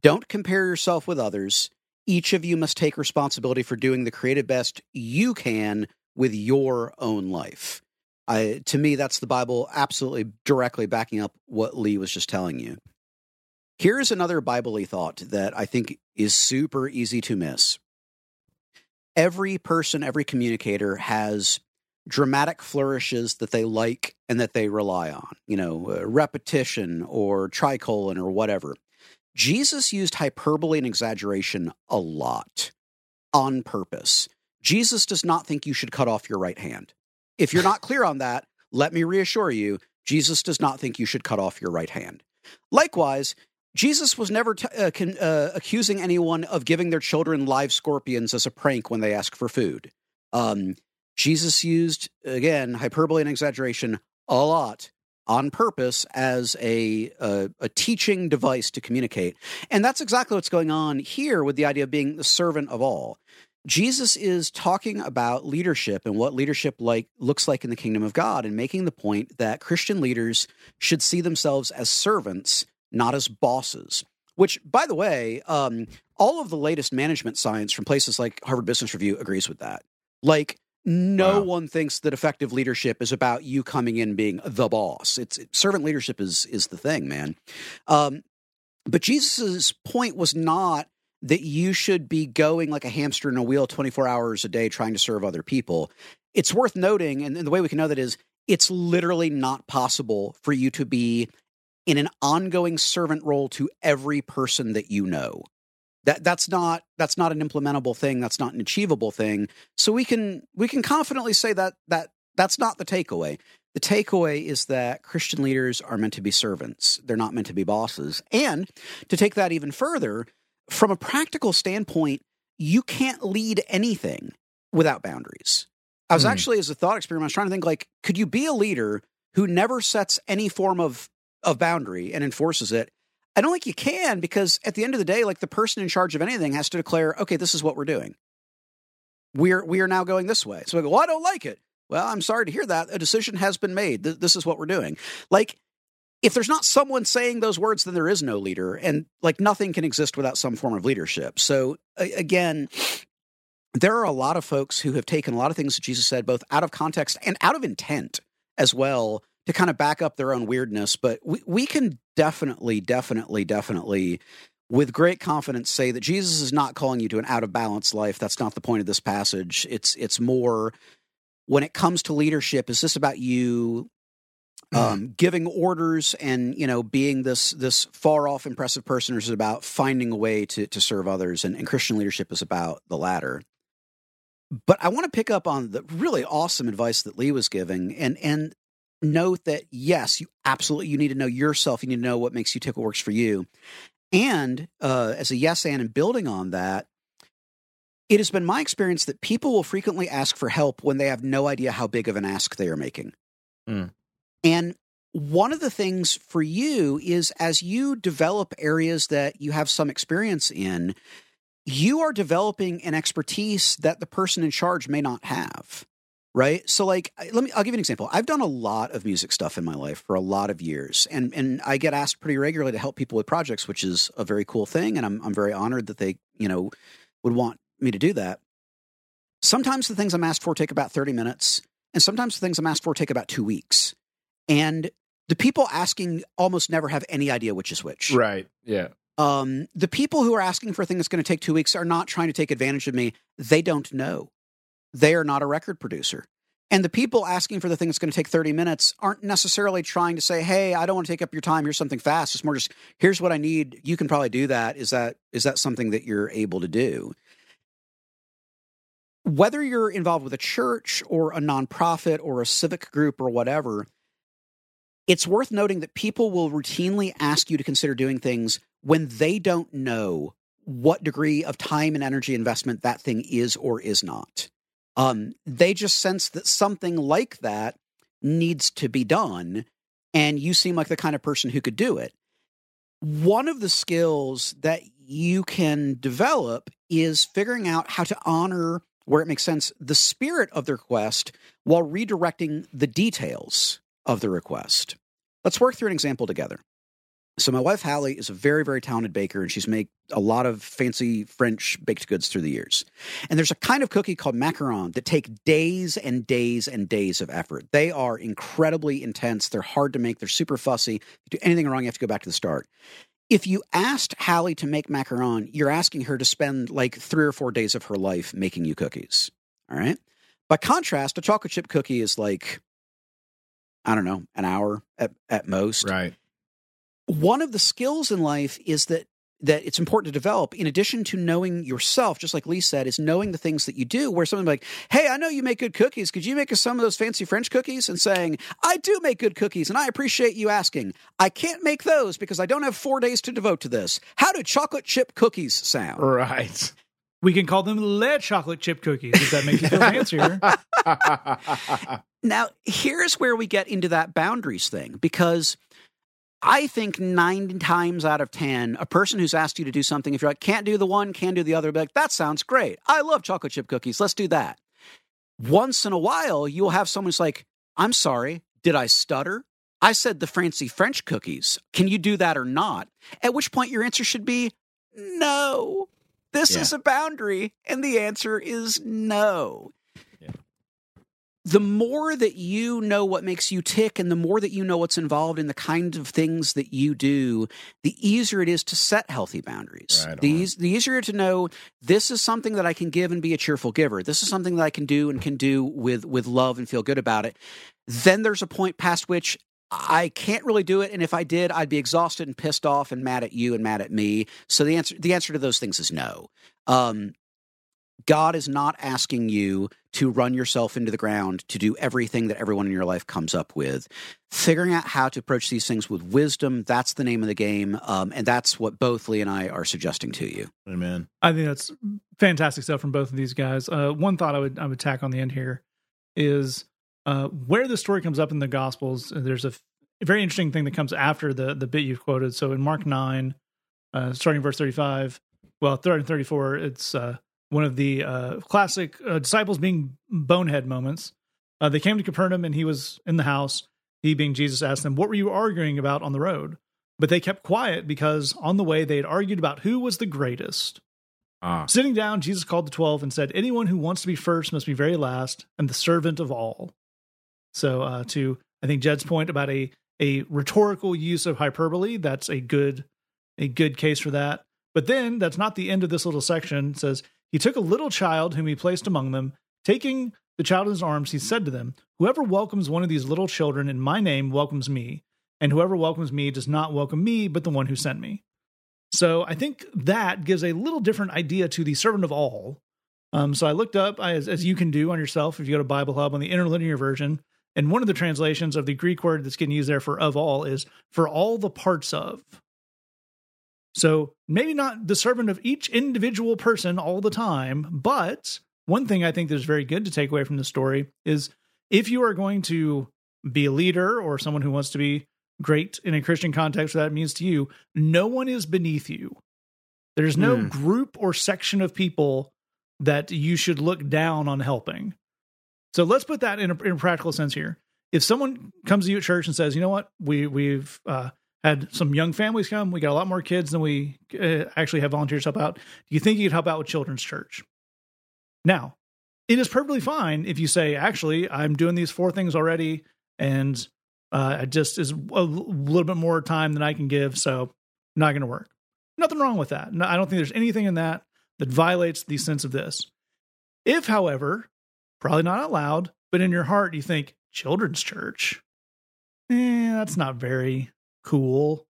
Don't compare yourself with others each of you must take responsibility for doing the creative best you can with your own life. I, to me, that's the Bible absolutely directly backing up what Lee was just telling you. Here's another Bible thought that I think is super easy to miss. Every person, every communicator has dramatic flourishes that they like and that they rely on, you know, uh, repetition or tricolon or whatever. Jesus used hyperbole and exaggeration a lot on purpose. Jesus does not think you should cut off your right hand. If you're not clear on that, let me reassure you Jesus does not think you should cut off your right hand. Likewise, Jesus was never t- uh, con- uh, accusing anyone of giving their children live scorpions as a prank when they ask for food. Um, Jesus used, again, hyperbole and exaggeration a lot on purpose as a, a, a teaching device to communicate. And that's exactly what's going on here with the idea of being the servant of all. Jesus is talking about leadership and what leadership like looks like in the kingdom of God and making the point that Christian leaders should see themselves as servants, not as bosses. Which, by the way, um, all of the latest management science from places like Harvard Business Review agrees with that. Like, no Wow. one thinks that effective leadership is about you coming in being the boss. It's servant leadership is is the thing, man. Um, but Jesus's point was not that you should be going like a hamster in a wheel 24 hours a day trying to serve other people. It's worth noting, and, and the way we can know that is it's literally not possible for you to be in an ongoing servant role to every person that you know. That that's not that's not an implementable thing. That's not an achievable thing. So we can we can confidently say that that that's not the takeaway. The takeaway is that Christian leaders are meant to be servants. They're not meant to be bosses. And to take that even further, from a practical standpoint, you can't lead anything without boundaries. I was Hmm. actually, as a thought experiment, I was trying to think like, could you be a leader who never sets any form of of boundary and enforces it? I don't think you can because at the end of the day, like the person in charge of anything has to declare, okay, this is what we're doing. We're we are now going this way. So I go, well, I don't like it. Well, I'm sorry to hear that. A decision has been made. Th- This is what we're doing. Like, if there's not someone saying those words, then there is no leader, and like nothing can exist without some form of leadership. So a- again, there are a lot of folks who have taken a lot of things that Jesus said, both out of context and out of intent as well, to kind of back up their own weirdness. But we, we can definitely, definitely, definitely, with great confidence, say that Jesus is not calling you to an out of balance life. That's not the point of this passage. It's it's more when it comes to leadership. Is this about you um, giving orders and you know being this this far off impressive person, or is it about finding a way to to serve others? And, and Christian leadership is about the latter. But I want to pick up on the really awesome advice that Lee was giving, and and note that yes, you absolutely you need to know yourself. You need to know what makes you tick, what works for you, and uh, as a yes and and building on that. It has been my experience that people will frequently ask for help when they have no idea how big of an ask they are making. Hmm. And one of the things for you is as you develop areas that you have some experience in, you are developing an expertise that the person in charge may not have. Right. So like let me I'll give you an example. I've done a lot of music stuff in my life for a lot of years. And and I get asked pretty regularly to help people with projects, which is a very cool thing. And I'm I'm very honored that they, you know, would want me to do that. Sometimes the things I'm asked for take about 30 minutes, and sometimes the things I'm asked for take about two weeks. And the people asking almost never have any idea which is which. Right. Yeah. Um, the people who are asking for a thing that's going to take two weeks are not trying to take advantage of me. They don't know. They are not a record producer. And the people asking for the thing that's going to take 30 minutes aren't necessarily trying to say, "Hey, I don't want to take up your time. Here's something fast." It's more just, "Here's what I need. You can probably do that. Is that is that something that you're able to do?" Whether you're involved with a church or a nonprofit or a civic group or whatever, it's worth noting that people will routinely ask you to consider doing things when they don't know what degree of time and energy investment that thing is or is not. Um, they just sense that something like that needs to be done, and you seem like the kind of person who could do it. One of the skills that you can develop is figuring out how to honor, where it makes sense, the spirit of the request while redirecting the details of the request. Let's work through an example together. So my wife Hallie is a very very talented baker and she's made a lot of fancy French baked goods through the years. And there's a kind of cookie called macaron that take days and days and days of effort. They are incredibly intense, they're hard to make, they're super fussy. If you do anything wrong, you have to go back to the start. If you asked Hallie to make macaron, you're asking her to spend like 3 or 4 days of her life making you cookies. All right? By contrast, a chocolate chip cookie is like I don't know, an hour at, at most Right. One of the skills in life is that that it's important to develop. In addition to knowing yourself just like lee said is knowing the things that you do where someone like hey i know you make good cookies. Could you make us some of those fancy french cookies? And saying i do make good cookies and i appreciate you asking. I can't make those because i don't have four days to devote to this. How do chocolate chip cookies sound? Right. We can call them lead chocolate chip cookies if that makes you feel (laughs) fancier. Now, here's where we get into that boundaries thing because I think nine times out of 10, a person who's asked you to do something, if you're like, can't do the one, can do the other, be like, that sounds great. I love chocolate chip cookies. Let's do that. Once in a while, you'll have someone who's like, I'm sorry, did I stutter? I said the fancy French cookies. Can you do that or not? At which point your answer should be no. This Yeah. is a boundary. And the answer is no. The more that you know what makes you tick and the more that you know what's involved in the kind of things that you do, the easier it is to set healthy boundaries. Right the, the easier to know this is something that I can give and be a cheerful giver. This is something that I can do and can do with with love and feel good about it. Then there's a point past which I can't really do it, and if I did, I'd be exhausted and pissed off and mad at you and mad at me. So the answer the answer to those things is no. Um, God is not asking you to run yourself into the ground to do everything that everyone in your life comes up with. Figuring out how to approach these things with wisdom, that's the name of the game. Um, and that's what both Lee and I are suggesting to you. Amen. I think that's fantastic stuff from both of these guys. Uh, one thought I would I would tack on the end here is uh, where the story comes up in the Gospels. uh, There's a very interesting thing that comes after the the bit you've quoted. So in Mark nine, uh, starting verse thirty five, well, thirty thirty four, it's uh, one of the uh, classic uh, disciples being bonehead moments. Uh, they came to Capernaum and he was in the house. He, being Jesus, asked them, "What were you arguing about on the road?" But they kept quiet because on the way they had argued about who was the greatest. Ah. Sitting down, Jesus called the twelve and said, Anyone who wants to be first must be very last and the servant of all. So, uh, to I think Jed's point about a a rhetorical use of hyperbole, that's a good a good case for that. But then that's not the end of this little section. It says, He took a little child whom he placed among them. Taking the child in his arms, he said to them, Whoever welcomes one of these little children in my name welcomes me, and whoever welcomes me does not welcome me, but the one who sent me. So I think that gives a little different idea to the servant of all. Um, so I looked up, as, as you can do on yourself if you go to Bible Hub on the interlinear version, and one of the translations of the Greek word that's getting used there for of all is for all the parts of. So maybe not the servant of each individual person all the time, but one thing I think that is very good to take away from the story is if you are going to be a leader or someone who wants to be great in a Christian context, what that means to you, no one is beneath you. There's no Hmm. group or section of people that you should look down on helping. So let's put that in a, in a practical sense here. If someone comes to you at church and says, "You know what? We we've uh, had some young families come. We got a lot more kids than we uh, actually have volunteers help out. Do you think you could help out with children's church?" Now, it is perfectly fine if you say, "Actually, I'm doing these four things already, and uh, it just is a little bit more time than I can give, so not going to work." Nothing wrong with that. No, I don't think there's anything in that that violates the sense of this. If, however, probably not out loud, but in your heart, you think children's church, eh, that's not very cool.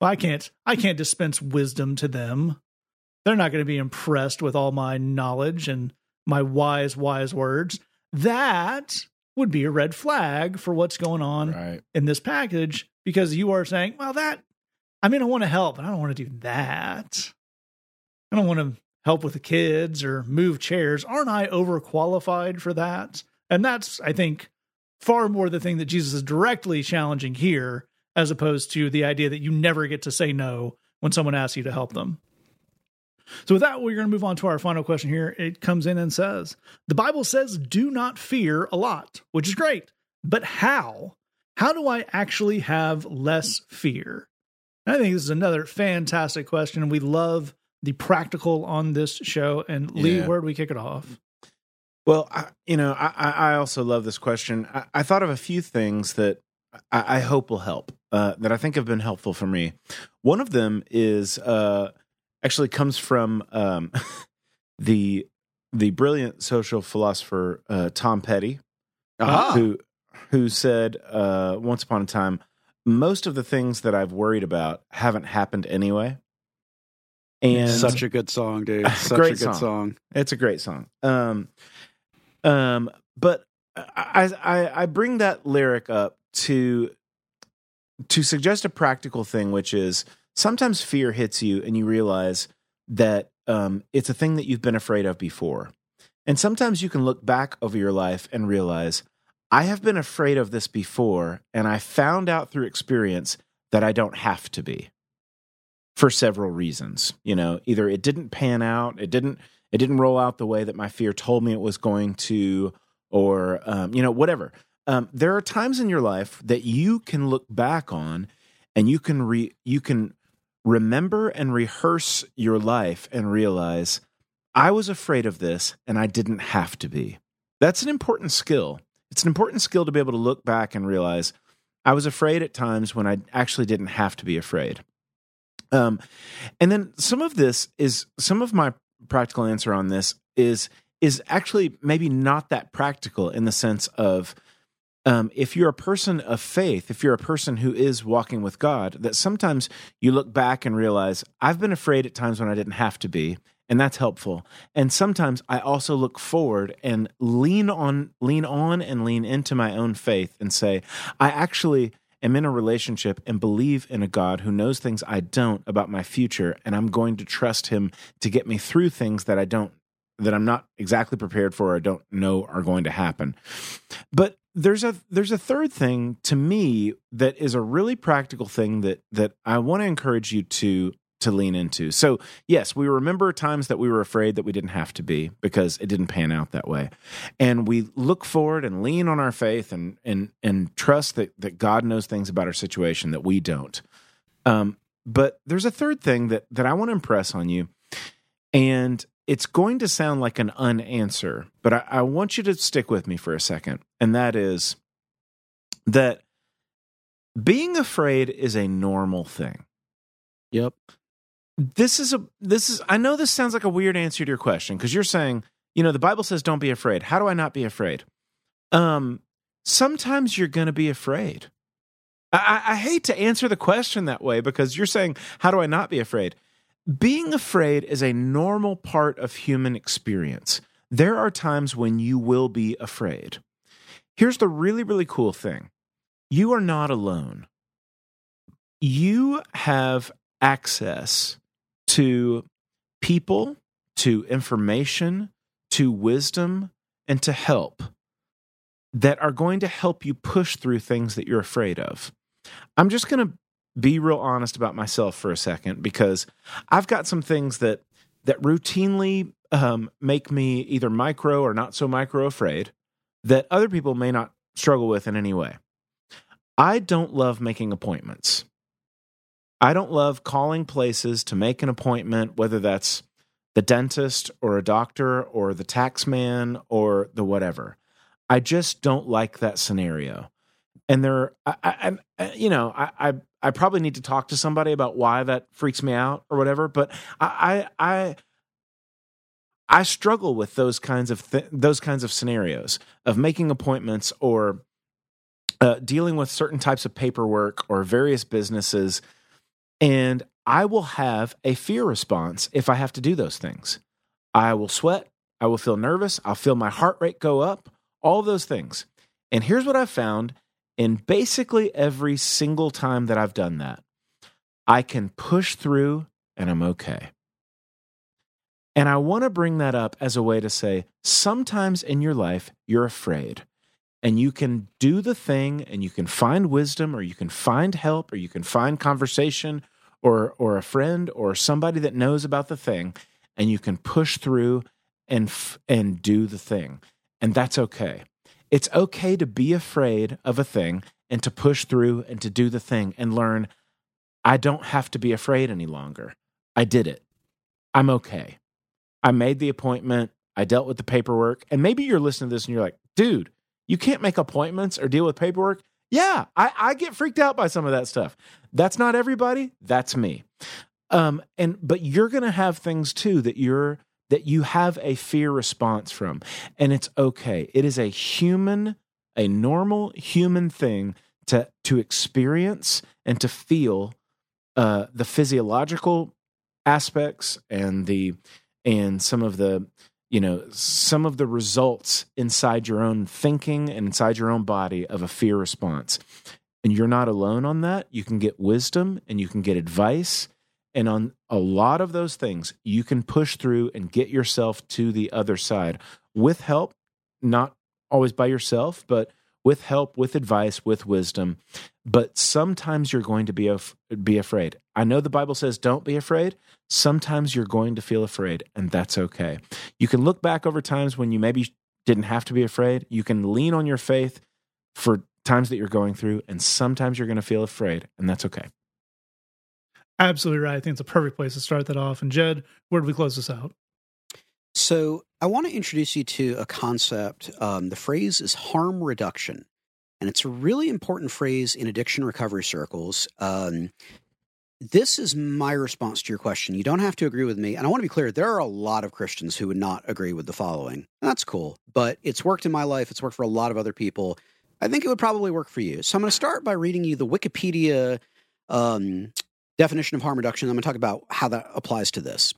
I can't, I can't dispense wisdom to them. They're not going to be impressed with all my knowledge and my wise, wise words. That would be a red flag for what's going on Right. in this package because you are saying, well, that, I mean, I want to help, but I don't want to do that. I don't want to help with the kids or move chairs. Aren't I overqualified for that? And that's, I think, far more the thing that Jesus is directly challenging here, as opposed to the idea that you never get to say no when someone asks you to help them. So, with that, we're going to move on to our final question here. It comes in and says, The Bible says, do not fear a lot, which is great. But how? How do I actually have less fear? And I think this is another fantastic question. We love the practical on this show. And Lee, Yeah. where do we kick it off? Well, I, you know, I, I I also love this question. I, I thought of a few things that I, I hope will help, uh, that I think have been helpful for me. One of them is uh, actually comes from um, (laughs) the the brilliant social philosopher uh, Tom Petty, Ah, who who said uh, once upon a time, most of the things that I've worried about haven't happened anyway. And Such a good song, dude. (laughs) Such Great a good song. song. It's a great song. Um, um, but I, I I bring that lyric up to to suggest a practical thing, which is sometimes fear hits you and you realize that um, it's a thing that you've been afraid of before, and sometimes you can look back over your life and realize I have been afraid of this before, and I found out through experience that I don't have to be for several reasons. You know, either it didn't pan out, it didn't it didn't roll out the way that my fear told me it was going to, or um, you know, whatever. Um, there are times in your life that you can look back on, and you can re you can remember and rehearse your life and realize I was afraid of this, and I didn't have to be. That's an important skill. It's an important skill to be able to look back and realize I was afraid at times when I actually didn't have to be afraid. Um, and then some of this is some of my practical answer on this is is actually maybe not that practical in the sense of um, if you're a person of faith, if you're a person who is walking with God, that sometimes you look back and realize I've been afraid at times when I didn't have to be, and that's helpful. And sometimes I also look forward and lean on, lean on, and lean into my own faith and say, I actually am in a relationship and believe in a God who knows things I don't about my future, and I'm going to trust Him to get me through things that I don't, that I'm not exactly prepared for, or don't know are going to happen. But there's a there's a third thing to me that is a really practical thing that that I want to encourage you to to lean into. So, yes, we remember times that we were afraid that we didn't have to be because it didn't pan out that way. And we look forward and lean on our faith and and and trust that that God knows things about our situation that we don't. Um, but there's a third thing that that I want to impress on you. And it's going to sound like an unanswer, but I, I want you to stick with me for a second. And that is that being afraid is a normal thing Yep. this is a this is i know this sounds like a weird answer to your question because you're saying you know the bible says don't be afraid how do i not be afraid um sometimes you're going to be afraid I, I hate to answer the question that way because you're saying how do i not be afraid being afraid is a normal part of human experience. There are times when you will be afraid. Here's the really really cool thing. You are not alone. You have access to people, to information, to wisdom, and to help that are going to help you push through things that you're afraid of. I'm just going to be real honest about myself for a second because I've got some things that that routinely um, make me either micro or not so micro afraid that other people may not struggle with in any way. I don't love making appointments. I don't love calling places to make an appointment, whether that's the dentist or a doctor or the tax man or the whatever. I just don't like that scenario. And there, I, I, I you know, I, I, I probably need to talk to somebody about why that freaks me out or whatever. But I, I, I, I struggle with those kinds of th- those kinds of scenarios of making appointments or uh, dealing with certain types of paperwork or various businesses and I will have a fear response if I have to do those things. I will sweat. I will feel nervous. I'll feel my heart rate go up, all those things. And here's what I've found in basically every single time that I've done that I can push through and I'm okay. And I want to bring that up as a way to say sometimes in your life, you're afraid and you can do the thing and you can find wisdom or you can find help or you can find conversation or or a friend or somebody that knows about the thing and you can push through and f- and do the thing and that's okay it's okay to be afraid of a thing and to push through and to do the thing and learn i don't have to be afraid any longer i did it i'm okay i made the appointment i dealt with the paperwork and maybe you're listening to this and you're like dude you can't make appointments or deal with paperwork. Yeah, I, I get freaked out by some of that stuff. That's not everybody. That's me. Um, and but you're gonna have things too that you're that you have a fear response from, and it's okay. It is a human, a normal human thing to to experience and to feel uh, the physiological aspects and the and some of the you know some of the results inside your own thinking and inside your own body of a fear response. And you're not alone on that. You can get wisdom and you can get advice and on a lot of those things you can push through and get yourself to the other side with help not always by yourself but with help with advice with wisdom. But sometimes you're going to be af- be afraid. I know the bible says don't be afraid. Sometimes you're going to feel afraid and that's okay. You can look back over times when you maybe didn't have to be afraid. You can lean on your faith for times that you're going through and sometimes you're going to feel afraid and that's okay Absolutely right. I think it's a perfect place to start that off. And Jed, where do we close this out? So, I want to introduce you to a concept. Um, the phrase is harm reduction, and it's a really important phrase in addiction recovery circles. Um, this is my response to your question. You don't have to agree with me. And I want to be clear there are a lot of Christians who would not agree with the following. That's cool, but it's worked in my life, it's worked for a lot of other people. I think it would probably work for you. So, I'm going to start by reading you the Wikipedia um, definition of harm reduction. I'm going to talk about how that applies to this.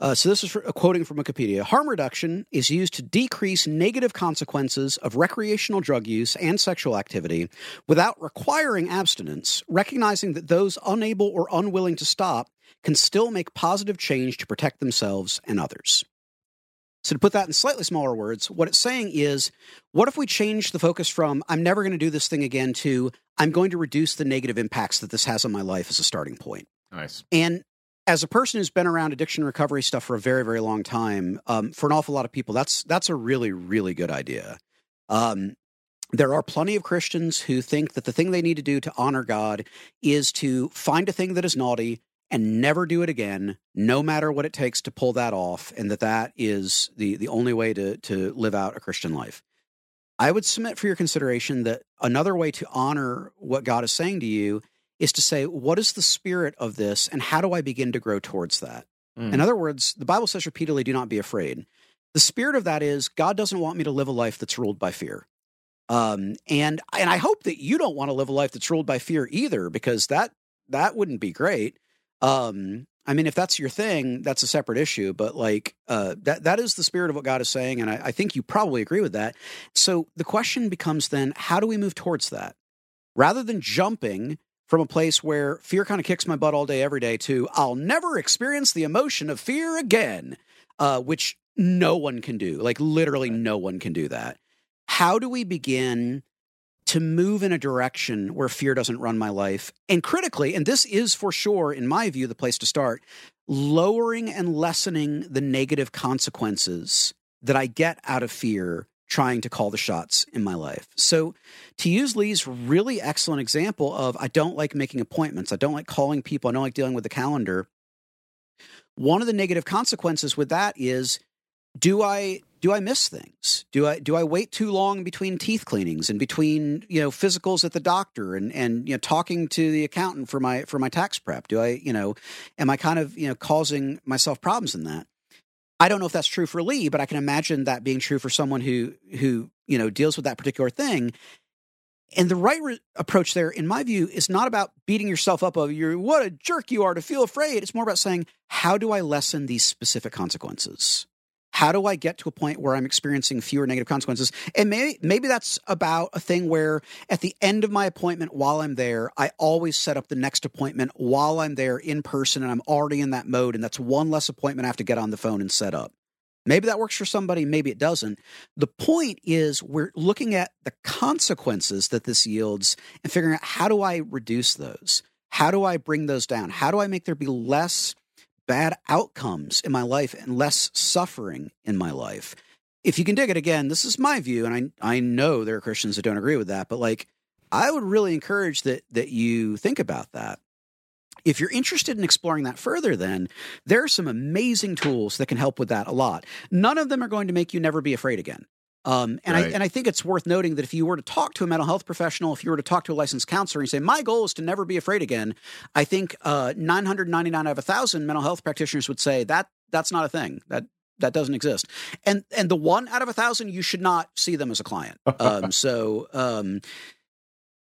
Uh, so, this is for, a quoting from Wikipedia. Harm reduction is used to decrease negative consequences of recreational drug use and sexual activity without requiring abstinence, recognizing that those unable or unwilling to stop can still make positive change to protect themselves and others. So, to put that in slightly smaller words, what it's saying is what if we change the focus from I'm never going to do this thing again to I'm going to reduce the negative impacts that this has on my life as a starting point? nice And as a person who's been around addiction recovery stuff for a very, very long time, um, for an awful lot of people, that's that's a really, really good idea. Um, there are plenty of Christians who think that the thing they need to do to honor God is to find a thing that is naughty and never do it again, no matter what it takes to pull that off, and that that is the the only way to to live out a Christian life. I would submit for your consideration that another way to honor what God is saying to you is to say, what is the spirit of this, and how do I begin to grow towards that? Mm. In other words, the Bible says repeatedly, do not be afraid. The spirit of that is God doesn't want me to live a life that's ruled by fear. Um, and and I hope that you don't want to live a life that's ruled by fear either, because that that wouldn't be great. Um, I mean, if that's your thing, that's a separate issue. But like uh, that that is the spirit of what God is saying, and I, I think you probably agree with that. So the question becomes then, how do we move towards that? Rather than jumping from a place where fear kind of kicks my butt all day, every day, to I'll never experience the emotion of fear again, uh, which no one can do. Like literally, no one can do that. How do we begin to move in a direction where fear doesn't run my life? And critically, and this is for sure, in my view, the place to start, lowering and lessening the negative consequences that I get out of fear trying to call the shots in my life. So, to use Lee's really excellent example of I don't like making appointments, I don't like calling people, I don't like dealing with the calendar. One of the negative consequences with that is do I do I miss things? Do I do I wait too long between teeth cleanings and between you know physicals at the doctor and and you know talking to the accountant for my for my tax prep? Do I you know am I kind of you know causing myself problems in that? I don't know if that's true for Lee, but I can imagine that being true for someone who who you know deals with that particular thing. And the right re- approach there, in my view, is not about beating yourself up of you what a jerk you are to feel afraid. It's more about saying, how do I lessen these specific consequences? How do I get to a point where I'm experiencing fewer negative consequences? And maybe maybe that's about a thing where at the end of my appointment while I'm there, I always set up the next appointment while I'm there in person and I'm already in that mode and that's one less appointment I have to get on the phone and set up. Maybe that works for somebody, maybe it doesn't. The point is we're looking at the consequences that this yields and figuring out how do I reduce those? How do I bring those down? How do I make there be less bad outcomes in my life and less suffering in my life. If you can dig it again, this is my view, and I I know there are Christians that don't agree with that, but like I would really encourage that that you think about that. If you're interested in exploring that further, then there are some amazing tools that can help with that a lot. None of them are going to make you never be afraid again. Um, and I and I think it's worth noting that if you were to talk to a mental health professional, if you were to talk to a licensed counselor and say, "My goal is to never be afraid again," I think uh, 999 out of a thousand mental health practitioners would say that that's not a thing. That that doesn't exist. And and the one out of a thousand, you should not see them as a client. Um, (laughs) so um,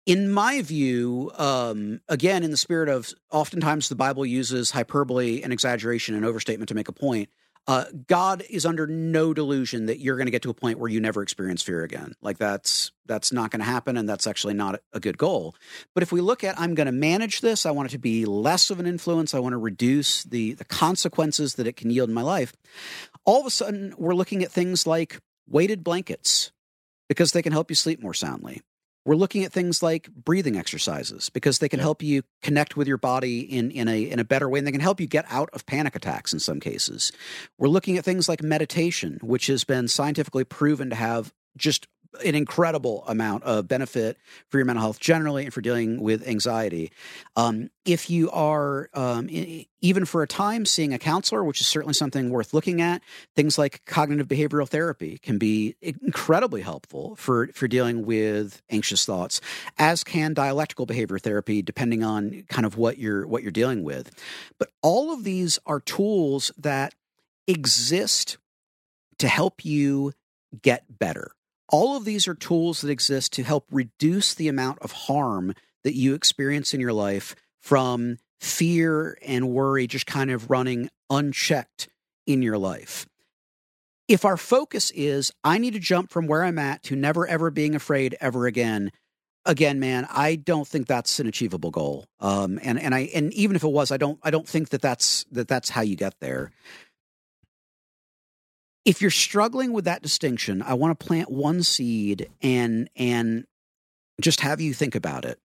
in my view, um, again, in the spirit of oftentimes the Bible uses hyperbole and exaggeration and overstatement to make a point. Uh, God is under no delusion that you're going to get to a point where you never experience fear again. Like that's that's not going to happen, and that's actually not a good goal. But if we look at, I'm going to manage this. I want it to be less of an influence. I want to reduce the the consequences that it can yield in my life. All of a sudden, we're looking at things like weighted blankets because they can help you sleep more soundly. We're looking at things like breathing exercises because they can help you connect with your body in, in, a, in a better way and they can help you get out of panic attacks in some cases. We're looking at things like meditation, which has been scientifically proven to have just an incredible amount of benefit for your mental health generally and for dealing with anxiety. Um, if you are, um, even for a time, seeing a counselor, which is certainly something worth looking at, things like cognitive behavioral therapy can be incredibly helpful for, for dealing with anxious thoughts, as can dialectical behavior therapy, depending on kind of what you're what you're dealing with. But all of these are tools that exist to help you get better all of these are tools that exist to help reduce the amount of harm that you experience in your life from fear and worry just kind of running unchecked in your life. If our focus is, I need to jump from where I'm at to never ever being afraid ever again, again, man, I don't think that's an achievable goal. Um, and and I and even if it was, I don't I don't think that that's that that's how you get there if you're struggling with that distinction, I want to plant one seed and and just have you think about it.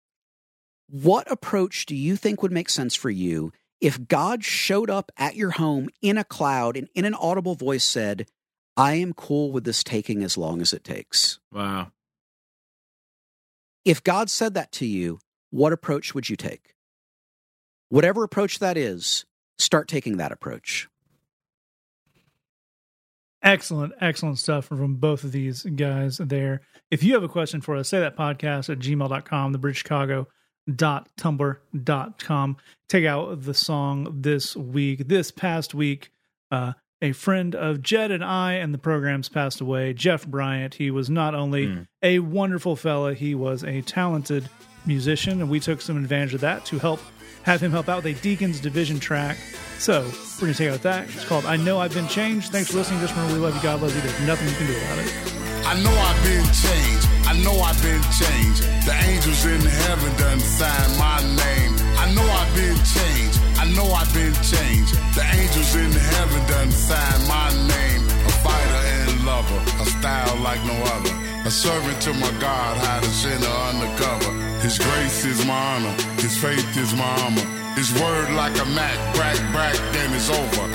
What approach do you think would make sense for you if God showed up at your home in a cloud and in an audible voice said, I am cool with this taking as long as it takes? Wow. If God said that to you, what approach would you take? Whatever approach that is, start taking that approach. Excellent, excellent stuff from both of these guys there. If you have a question for us, say that podcast at gmail.com, the bridgechicago.tumblr.com. Take out the song this week. This past week, uh, a friend of Jed and I and the program's passed away, Jeff Bryant. He was not only mm. a wonderful fella, he was a talented musician, and we took some advantage of that to help have him help out with a Deacons Division track. So we're going to take out that. It's called I Know I've Been Changed. Thanks for listening. Just remember, we love you. God loves you. There's nothing you can do about it. I know I've been changed. I know I've been changed. The angels in heaven done signed my name. I know I've been changed. I know I've been changed. The angels in heaven done signed my name. A fighter and lover, a style like no other. A servant to my God, hide a sinner undercover. His grace is my honor, His faith is my armor. His word like a Mac, crack, crack, then it's over.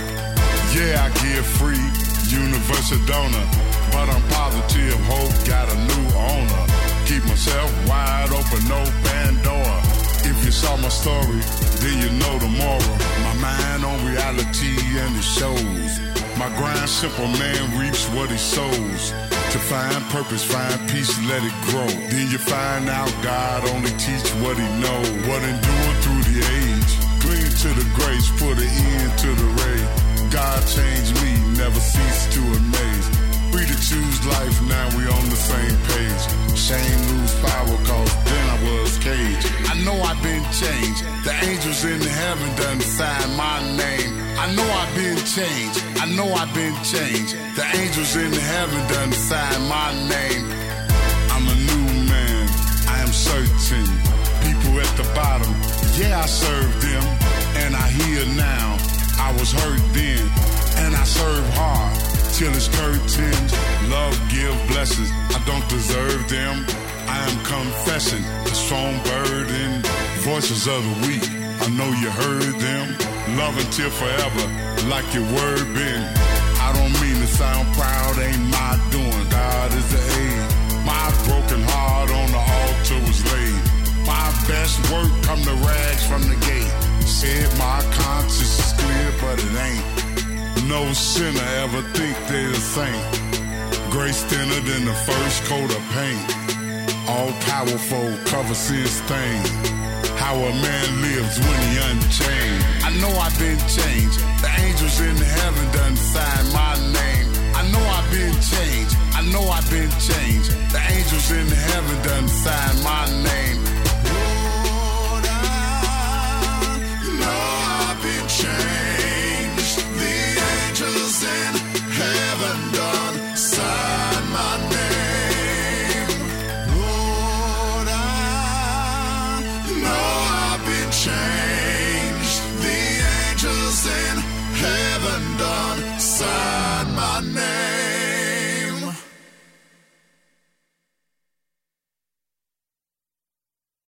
Yeah, I give free, universal donor. But I'm positive, hope got a new owner. Keep myself wide open, no Pandora. If you saw my story, then you know the moral. My mind on reality and it shows. My grind, simple man reaps what he sows. To find purpose, find peace, let it grow. Then you find out God only teach what he know. What endured through the age. Cling to the grace, put an end to the ray. God changed me, never cease to amaze. Free to choose life, now we on the same page. Shame lose power, cause then I was caged. I know I've been changed. The angels in heaven done signed my name. I know I've been changed. I know I've been changed. The angels in heaven done signed my name. I'm a new man. I am certain. People at the bottom, yeah, I served them. And I hear now. I was hurt then. And I serve hard till it's curtains. Love give blessings. I don't deserve them. I am confessing a strong burden. Voices of the weak. I know you heard them. Love until forever, like your word been. I don't mean to sound proud, ain't my doing. God is the aid. My broken heart on the altar was laid. My best work come to rags from the gate. Said my conscience is clear, but it ain't. No sinner ever think they're a saint. Grace thinner than the first coat of paint. All powerful, cover sin stain how a man lives when he unchained. I know I've been changed. The angels in heaven done signed my name. I know I've been changed. I know I've been changed. The angels in heaven done signed my name. Lord, I know I've been changed.